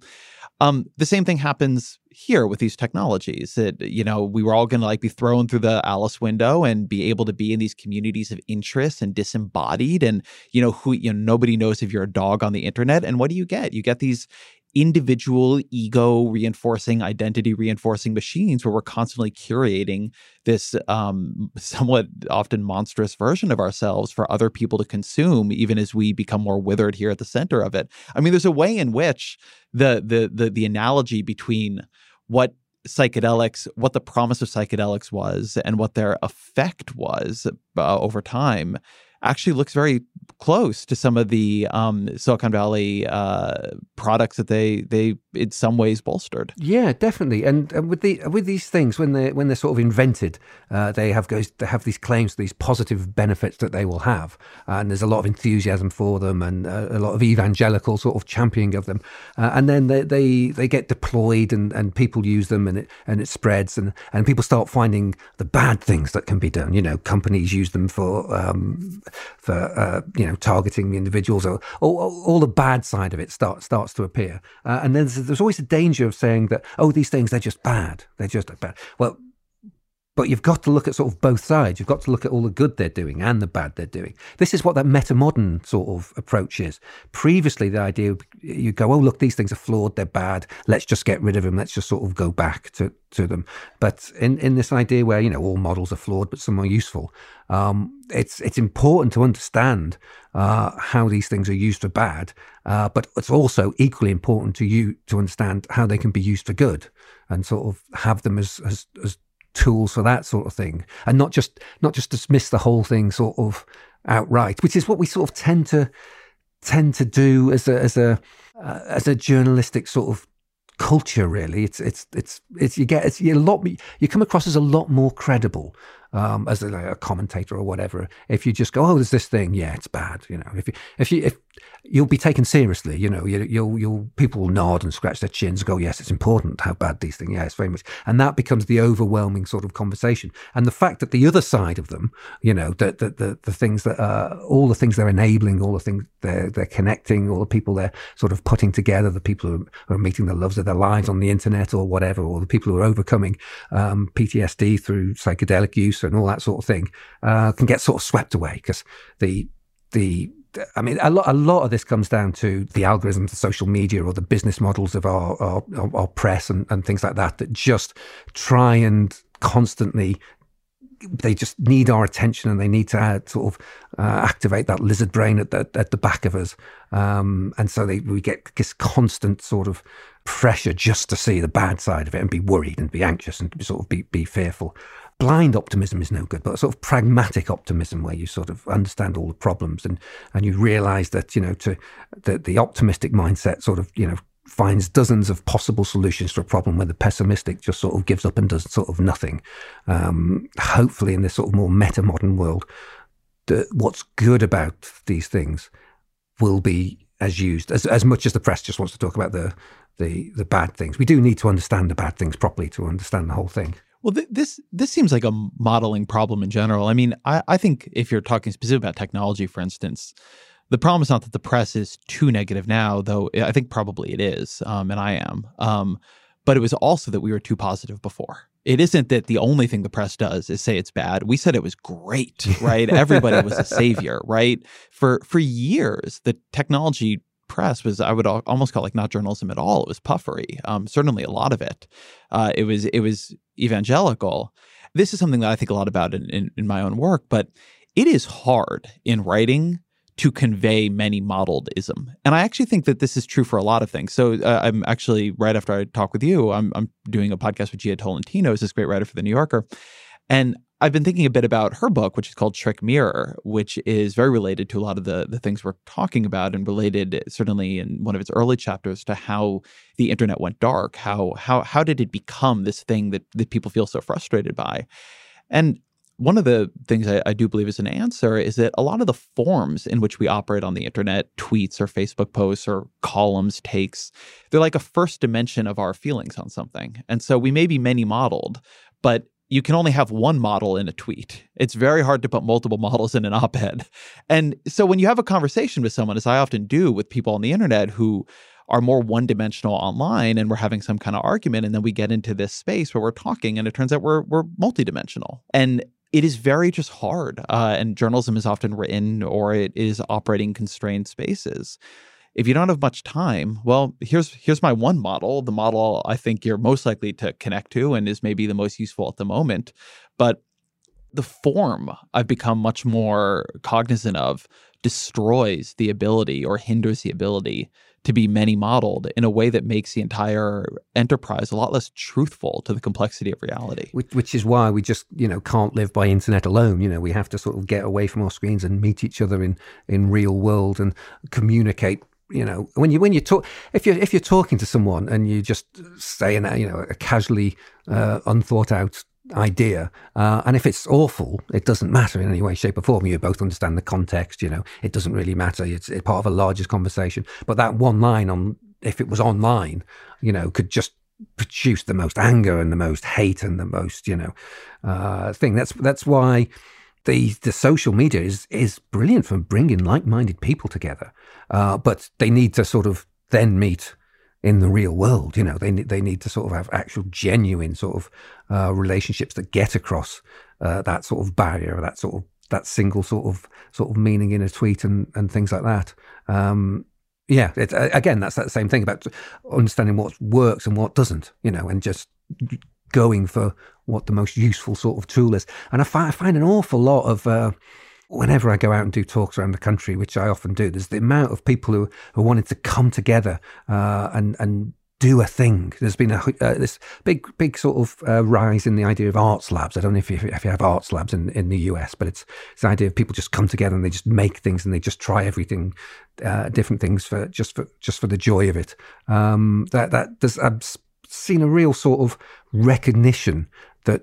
Um, the same thing happens here with these technologies. That you know, we were all going to like be thrown through the Alice window and be able to be in these communities of interest and disembodied, and you know, who you know, nobody knows if you're a dog on the internet. And what do you get? You get these individual ego reinforcing identity reinforcing machines where we're constantly curating this um, somewhat often monstrous version of ourselves for other people to consume even as we become more withered here at the center of it. I mean there's a way in which the the the, the analogy between what psychedelics, what the promise of psychedelics was, and what their effect was uh, over time actually looks very close to some of the um, Silicon Valley uh, products that they they in some ways bolstered. Yeah, definitely. And, and with the with these things, when they when they're sort of invented, uh, they have goes they have these claims, these positive benefits that they will have, and there's a lot of enthusiasm for them, and uh, a lot of evangelical sort of championing of them. Uh, and then they, they they get deployed, and, and people use them, and it and it spreads, and and people start finding the bad things that can be done. You know, companies use them for um, for uh, you know targeting individuals, or, or, all the bad side of it starts starts to appear. Uh, and then there's, there's always a danger of saying that oh these things they're just bad, they're just bad. Well, but you've got to look at sort of both sides. You've got to look at all the good they're doing and the bad they're doing. This is what that meta modern sort of approach is. Previously, the idea you go, oh, look, these things are flawed, they're bad. Let's just get rid of them. Let's just sort of go back to, to them. But in, in this idea where, you know, all models are flawed, but some are useful, um, it's, it's important to understand uh, how these things are used for bad. Uh, but it's also equally important to you to understand how they can be used for good and sort of have them as, as, as tools for that sort of thing, and not just not just dismiss the whole thing sort of outright, which is what we sort of tend to tend to do as a as a uh, as a journalistic sort of culture. Really, it's it's it's it's you get it's you a lot you come across as a lot more credible um, as a, like a, commentator or whatever. If you just go, oh, there's this thing, yeah, it's bad. You know, if you, if you, if you'll be taken seriously, you know, you, you'll, you'll, people will nod and scratch their chins and go, yes, it's important how bad these things, yeah, it's very much. And that becomes the overwhelming sort of conversation. And the fact that the other side of them, you know, the, the, the, the things that are, all the things they're enabling, all the things they're, they're connecting, all the people they're sort of putting together, the people who are, who are meeting the loves of their lives on the internet or whatever, or the people who are overcoming um, PTSD through psychedelic use and all that sort of thing uh, can get sort of swept away because the the I mean, a lot, a lot of this comes down to the algorithms of social media or the business models of our, our, our press and, and things like that that just try and constantly they just need our attention and they need to uh, sort of uh, activate that lizard brain at the, at the back of us. Um, and so they, we get this constant sort of pressure just to see the bad side of it and be worried and be anxious and sort of be, be fearful blind optimism is no good, but sort of pragmatic optimism where you sort of understand all the problems and, and you realize that, you know, to that the optimistic mindset sort of, you know, finds dozens of possible solutions to a problem where the pessimistic just sort of gives up and does sort of nothing. Um, hopefully in this sort of more meta modern world, the, what's good about these things will be as used as, as much as the press just wants to talk about the, the, the bad things. We do need to understand the bad things properly to understand the whole thing. Well, th- this this seems like a modeling problem in general. I mean, I, I think if you're talking specifically about technology, for instance, the problem is not that the press is too negative now, though I think probably it is, um, and I am. Um, but it was also that we were too positive before. It isn't that the only thing the press does is say it's bad. We said it was great, right? Everybody was a savior, right? For for years, the technology press was I would almost call it like not journalism at all. It was puffery. Um, certainly a lot of it. Uh, it was it was evangelical. This is something that I think a lot about in, in, in my own work, but it is hard in writing to convey many modeled ism. And I actually think that this is true for a lot of things. So uh, I'm actually, right after I talk with you, I'm, I'm doing a podcast with Jia Tolentino, who's this great writer for The New Yorker. And I've been thinking a bit about her book, which is called Trick Mirror, which is very related to a lot of the, the things we're talking about and related eh, certainly in one of its early chapters to how the internet went dark. How how how did it become this thing that, that people feel so frustrated by? And one of the things I, I, do believe is an answer is that a lot of the forms in which we operate on the internet, tweets or Facebook posts or columns, takes, they're like a first dimension of our feelings on something. And so we may be many modeled, but you can only have one model in a tweet. It's very hard to put multiple models in an op ed. And so when you have a conversation with someone, as I often do with people on the internet who are more one dimensional online and we're having some kind of argument and then we get into this space where we're talking and it turns out we're we're multidimensional and it is very just hard. Uh, and journalism is often written or it is operating constrained spaces. If you don't have much time, well, here's here's my one model, the model I think you're most likely to connect to and is maybe the most useful at the moment. But the form I've become much more cognizant of destroys the ability or hinders the ability to be many modeled in a way that makes the entire enterprise a lot less truthful to the complexity of reality. Which, which, is why we just, you know, can't live by internet alone. You know, we have to sort of get away from our screens and meet each other in, in real world and communicate. You know, when you when you talk, if you're if you're talking to someone and you just say, an, you know, a casually uh, unthought out idea. Uh, and if it's awful, it doesn't matter in any way, shape, or form. You both understand the context, you know, it doesn't really matter. It's, it's part of a larger conversation. But that one line on, if it was online, you know, could just produce the most anger and the most hate and the most, you know, uh, thing. That's, that's why the, the social media is, is brilliant for bringing like minded people together. Uh, but they need to sort of then meet in the real world. You know, they they need to sort of have actual genuine sort of uh, relationships that get across uh, that sort of barrier, that sort of that single sort of sort of meaning in a tweet and and things like that. Um, yeah, it, again, that's that same thing about understanding what works and what doesn't. You know, and just going for what the most useful sort of tool is. And I find I find an awful lot of. Uh, whenever I go out and do talks around the country, which I often do, there's the amount of people who, who wanted to come together uh, and and do a thing. There's been a uh, this big big sort of uh, rise in the idea of arts labs. I don't know if you, if you have arts labs in, in the US, but it's, it's the idea of people just come together and they just make things and they just try everything, uh, different things for just for just for the joy of it. Um, that that there's, I've seen a real sort of recognition that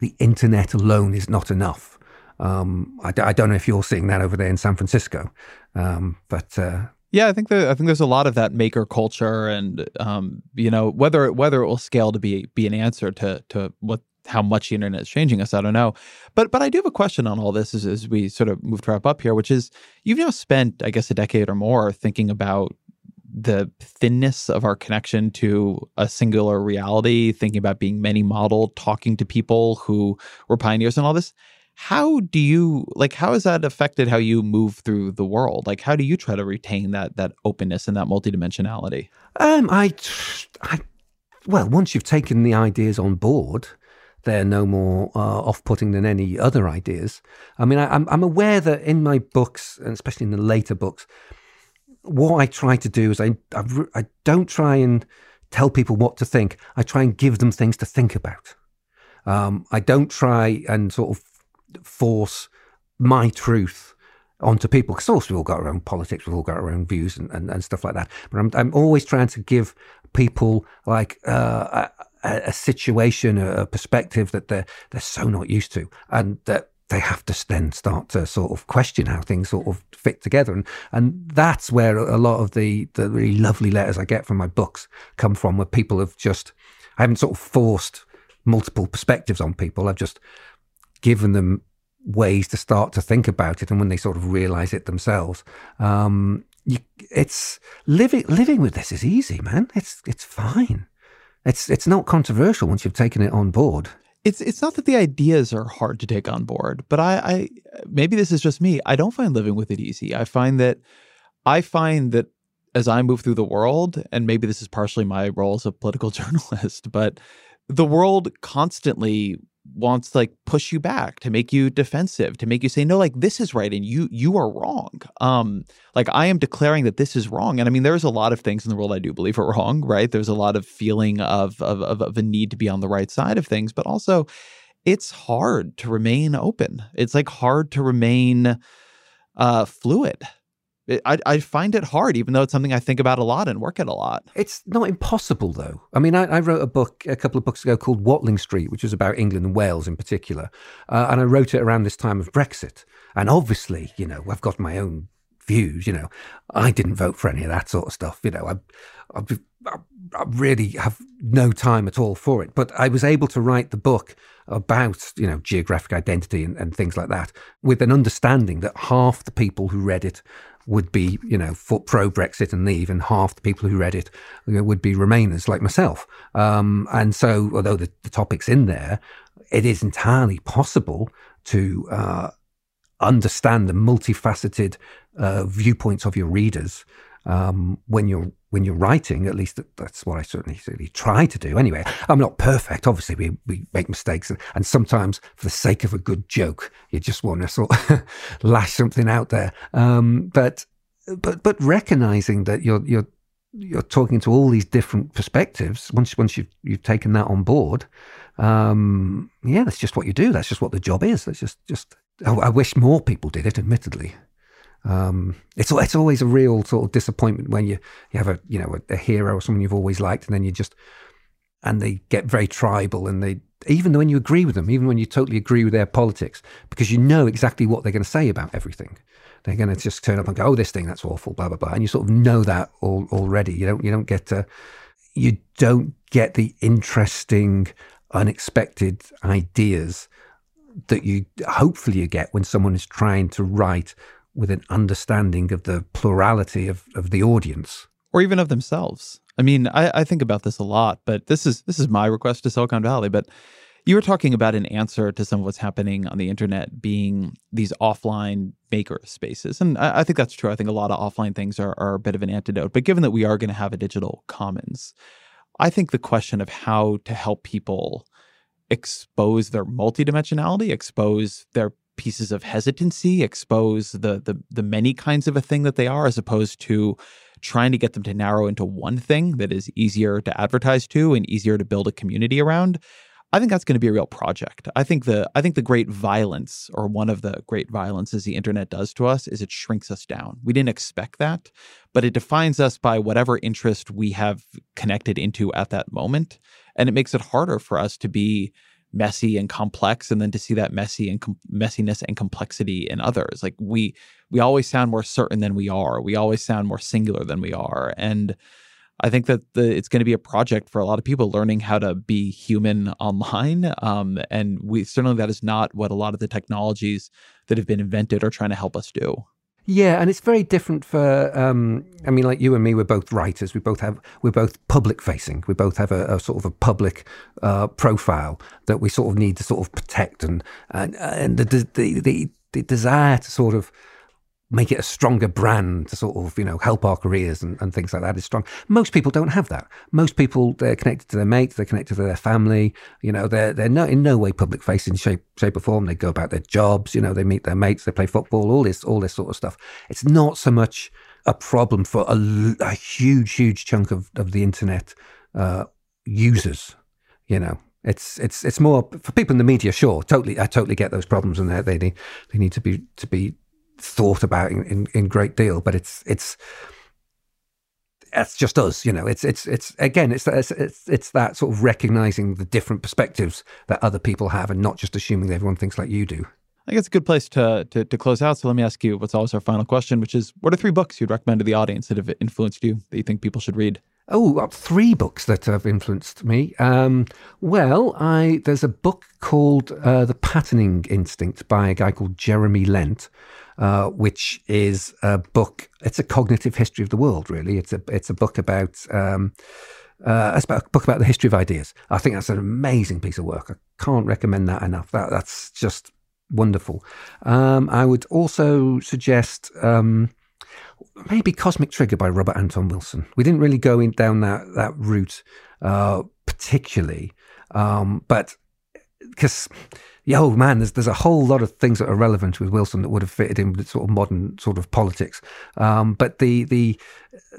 the internet alone is not enough um, I, I, don't know if you're seeing that over there in San Francisco, um, but uh, yeah, I think I think there's a lot of that maker culture, and um, you know whether whether it will scale to be be an answer to to what how much the internet is changing us, I don't know. But but I do have a question on all this as, as we sort of move to wrap up here, which is you've now spent I guess a decade or more thinking about the thinness of our connection to a singular reality, thinking about being many model, talking to people who were pioneers and all this how do you like how has that affected how you move through the world? Like how do you try to retain that that openness and that multidimensionality? Um i i well once you've taken the ideas on board they're no more uh, off-putting than any other ideas. I mean I, I'm, I'm aware that in my books and especially in the later books what i try to do is i I, I don't try and tell people what to think i try and give them things to think about um, I don't try and sort of force my truth onto people. Because, of course, we've all got our own politics, we've all got our own views and, and, and stuff like that. But I'm, I'm always trying to give people like uh, a, a, situation, a perspective that they're, they're so not used to. And that they have to then start to sort of question how things sort of fit together. And, and that's where a lot of the, the really lovely letters I get from my books come from, where people have just, I haven't sort of forced multiple perspectives on people. I've just given them ways to start to think about it, and when they sort of realize it themselves, um, you, it's living living with this is easy, man. It's it's fine. It's it's not controversial once you've taken it on board. It's it's not that the ideas are hard to take on board, but I, I maybe this is just me. I don't find living with it easy. I find that I find that as I move through the world, and maybe this is partially my role as a political journalist, but the world constantly wants to like push you back to make you defensive to make you say no like this is right and you you are wrong. Um like i am declaring that this is wrong and i mean there's a lot of things in the world i do believe are wrong right? There's a lot of feeling of of of, of a need to be on the right side of things but also it's hard to remain open. It's like hard to remain uh fluid I, I find it hard, even though it's something I think about a lot and work at a lot. It's not impossible, though. I mean, I, I wrote a book a couple of books ago called Watling Street, which was about England and Wales in particular. Uh, and I wrote it around this time of Brexit. And obviously, you know, I've got my own views. You know, I didn't vote for any of that sort of stuff. You know, I, I, I really have no time at all for it. But I was able to write the book about, you know, geographic identity and, and things like that with an understanding that half the people who read it would be, you know, for, pro Brexit and leave, and half the people who read it would be Remainers like myself. Um, and so, although the, the, topic's in there, it is entirely possible to uh, understand the multifaceted uh, viewpoints of your readers um, when you're when you're writing. At least that's what I certainly, certainly try to do. Anyway, I'm not perfect. Obviously, we, we make mistakes, and, and sometimes for the sake of a good joke, you just want to sort of lash something out there. Um, but but but recognizing that you're you're you're talking to all these different perspectives. Once once you've you've taken that on board, um, yeah, that's just what you do. That's just what the job is. That's just just. I, I wish more people did it. Admittedly, um, it's it's always a real sort of disappointment when you you have a you know a, a, hero or someone you've always liked, and then you just and they get very tribal, and they even when you agree with them, even when you totally agree with their politics, because you know exactly what they're going to say about everything, they're going to just turn up and go, "Oh, this thing that's awful," blah blah blah, and you sort of know that all, already. You don't you don't get to you don't get the interesting, unexpected ideas that you hopefully you get when someone is trying to write with an understanding of the plurality of, of the audience. Or even of themselves. I mean, I, I think about this a lot, but this is this is my request to Silicon Valley. But you were talking about an answer to some of what's happening on the internet being these offline maker spaces. And I, I think that's true. I think a lot of offline things are, are a bit of an antidote. But given that we are going to have a digital commons, I think the question of how to help people expose their multidimensionality, expose their pieces of hesitancy, expose the the the many kinds of a thing that they are, as opposed to trying to get them to narrow into one thing that is easier to advertise to and easier to build a community around. I think that's going to be a real project. I think the I think the great violence or one of the great violences the internet does to us is it shrinks us down. We didn't expect that, but it defines us by whatever interest we have connected into at that moment and it makes it harder for us to be messy and complex and then to see that messy and com- messiness and complexity in others. Like we we always sound more certain than we are. We always sound more singular than we are. And i think that the, it's going to be a project for a lot of people learning how to be human online. Um, and we certainly that is not what a lot of the technologies that have been invented are trying to help us do yeah, and it's very different for. Um, I mean, like you and me, we're both writers. We both have. We're both public facing. We both have a, a sort of a public uh, profile that we sort of need to sort of protect, and and and the the the, the desire to sort of make it a stronger brand to sort of, you know, help our careers and, and things like that is strong. Most people don't have that. Most people, they're connected to their mates, they're connected to their family, you know, they're, they're no, in no way public facing shape, shape or form. They go about their jobs, you know, they meet their mates, they play football, all this, all this sort of stuff. It's not so much a problem for a, a huge, huge chunk of, of the internet, uh, users, you know, it's it's it's more for people in the media. Sure, totally. I totally get those problems, and they they they need to be to be thought about in, in, in great deal, but it's it's it's just us, you know. It's it's it's again, it's it's it's, it's that sort of recognizing the different perspectives that other people have, and not just assuming that everyone thinks like you do. I think it's a good place to, to, to close out. So let me ask you what's always our final question, which is what are three books you'd recommend to the audience that have influenced you that you think people should read? Oh, three books that have influenced me. Um, well, I there's a book called uh, The Patterning Instinct by a guy called Jeremy Lent, uh, which is a book. It's a cognitive history of the world. Really, it's a it's a book about. Um, uh, it's about a book about the history of ideas. I think that's an amazing piece of work. I can't recommend that enough. That that's just wonderful. Um, I would also suggest. Um, maybe Cosmic Trigger by Robert Anton Wilson. We didn't really go in down that that route uh, particularly, um, but because yeah, oh man, there's there's a whole lot of things that are relevant with Wilson that would have fitted in with sort of modern sort of politics. Um, but the the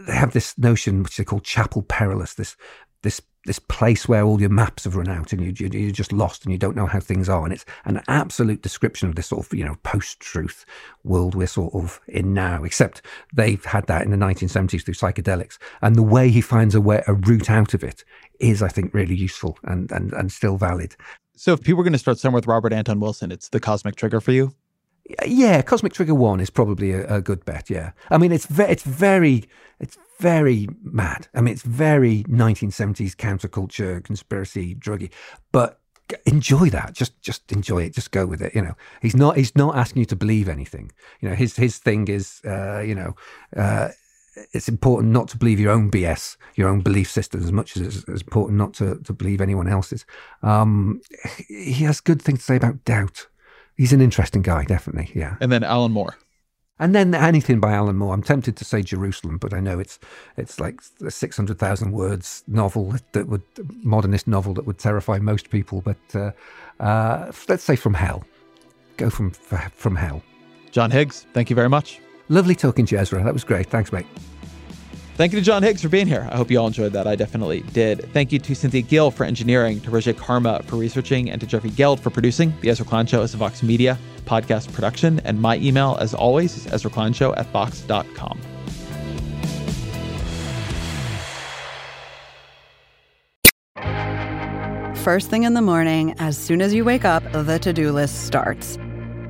they have this notion which they call chapel perilous. This this this place where all your maps have run out and you, you, are just lost and you don't know how things are. And it's an absolute description of this sort of, you know, post-truth world we're sort of in now, except they've had that in the 1970s through psychedelics. And the way he finds a way, a route out of it is, I think, really useful and, and, and still valid. So if people were going to start somewhere with Robert Anton Wilson, it's the Cosmic Trigger for you? Yeah, Cosmic Trigger One is probably a, a, good bet. Yeah, I mean it's ve- it's very it's very mad. I mean it's very 1970s counterculture, conspiracy, druggy, but enjoy that. Just just enjoy it. Just go with it. You know, he's not he's not asking you to believe anything. You know, his his thing is uh, you know. Uh, it's important not to believe your own BS, your own belief system, as much as it's important not to, to believe anyone else's. Um, he has good things to say about doubt he's an interesting guy, definitely. Yeah. And then Alan Moore. And then anything by Alan Moore. I'm tempted to say Jerusalem, but I know it's it's like a six hundred thousand words novel that would modernist novel that would terrify most people. But uh, uh, let's say from hell. Go from from hell. John Higgs, thank you very much. Lovely talking to you, Ezra. That was great. Thanks, mate. Thank you to John Higgs for being here. I hope you all enjoyed that. I definitely did. Thank you to Cynthia Gill for engineering, to Roger Karma for researching, and to Jeffrey Geld for producing. The Ezra Klein Show is a Vox Media podcast production, and my email, as always, is ezrakleinshow at vox.com. First thing in the morning, as soon as you wake up, the to do list starts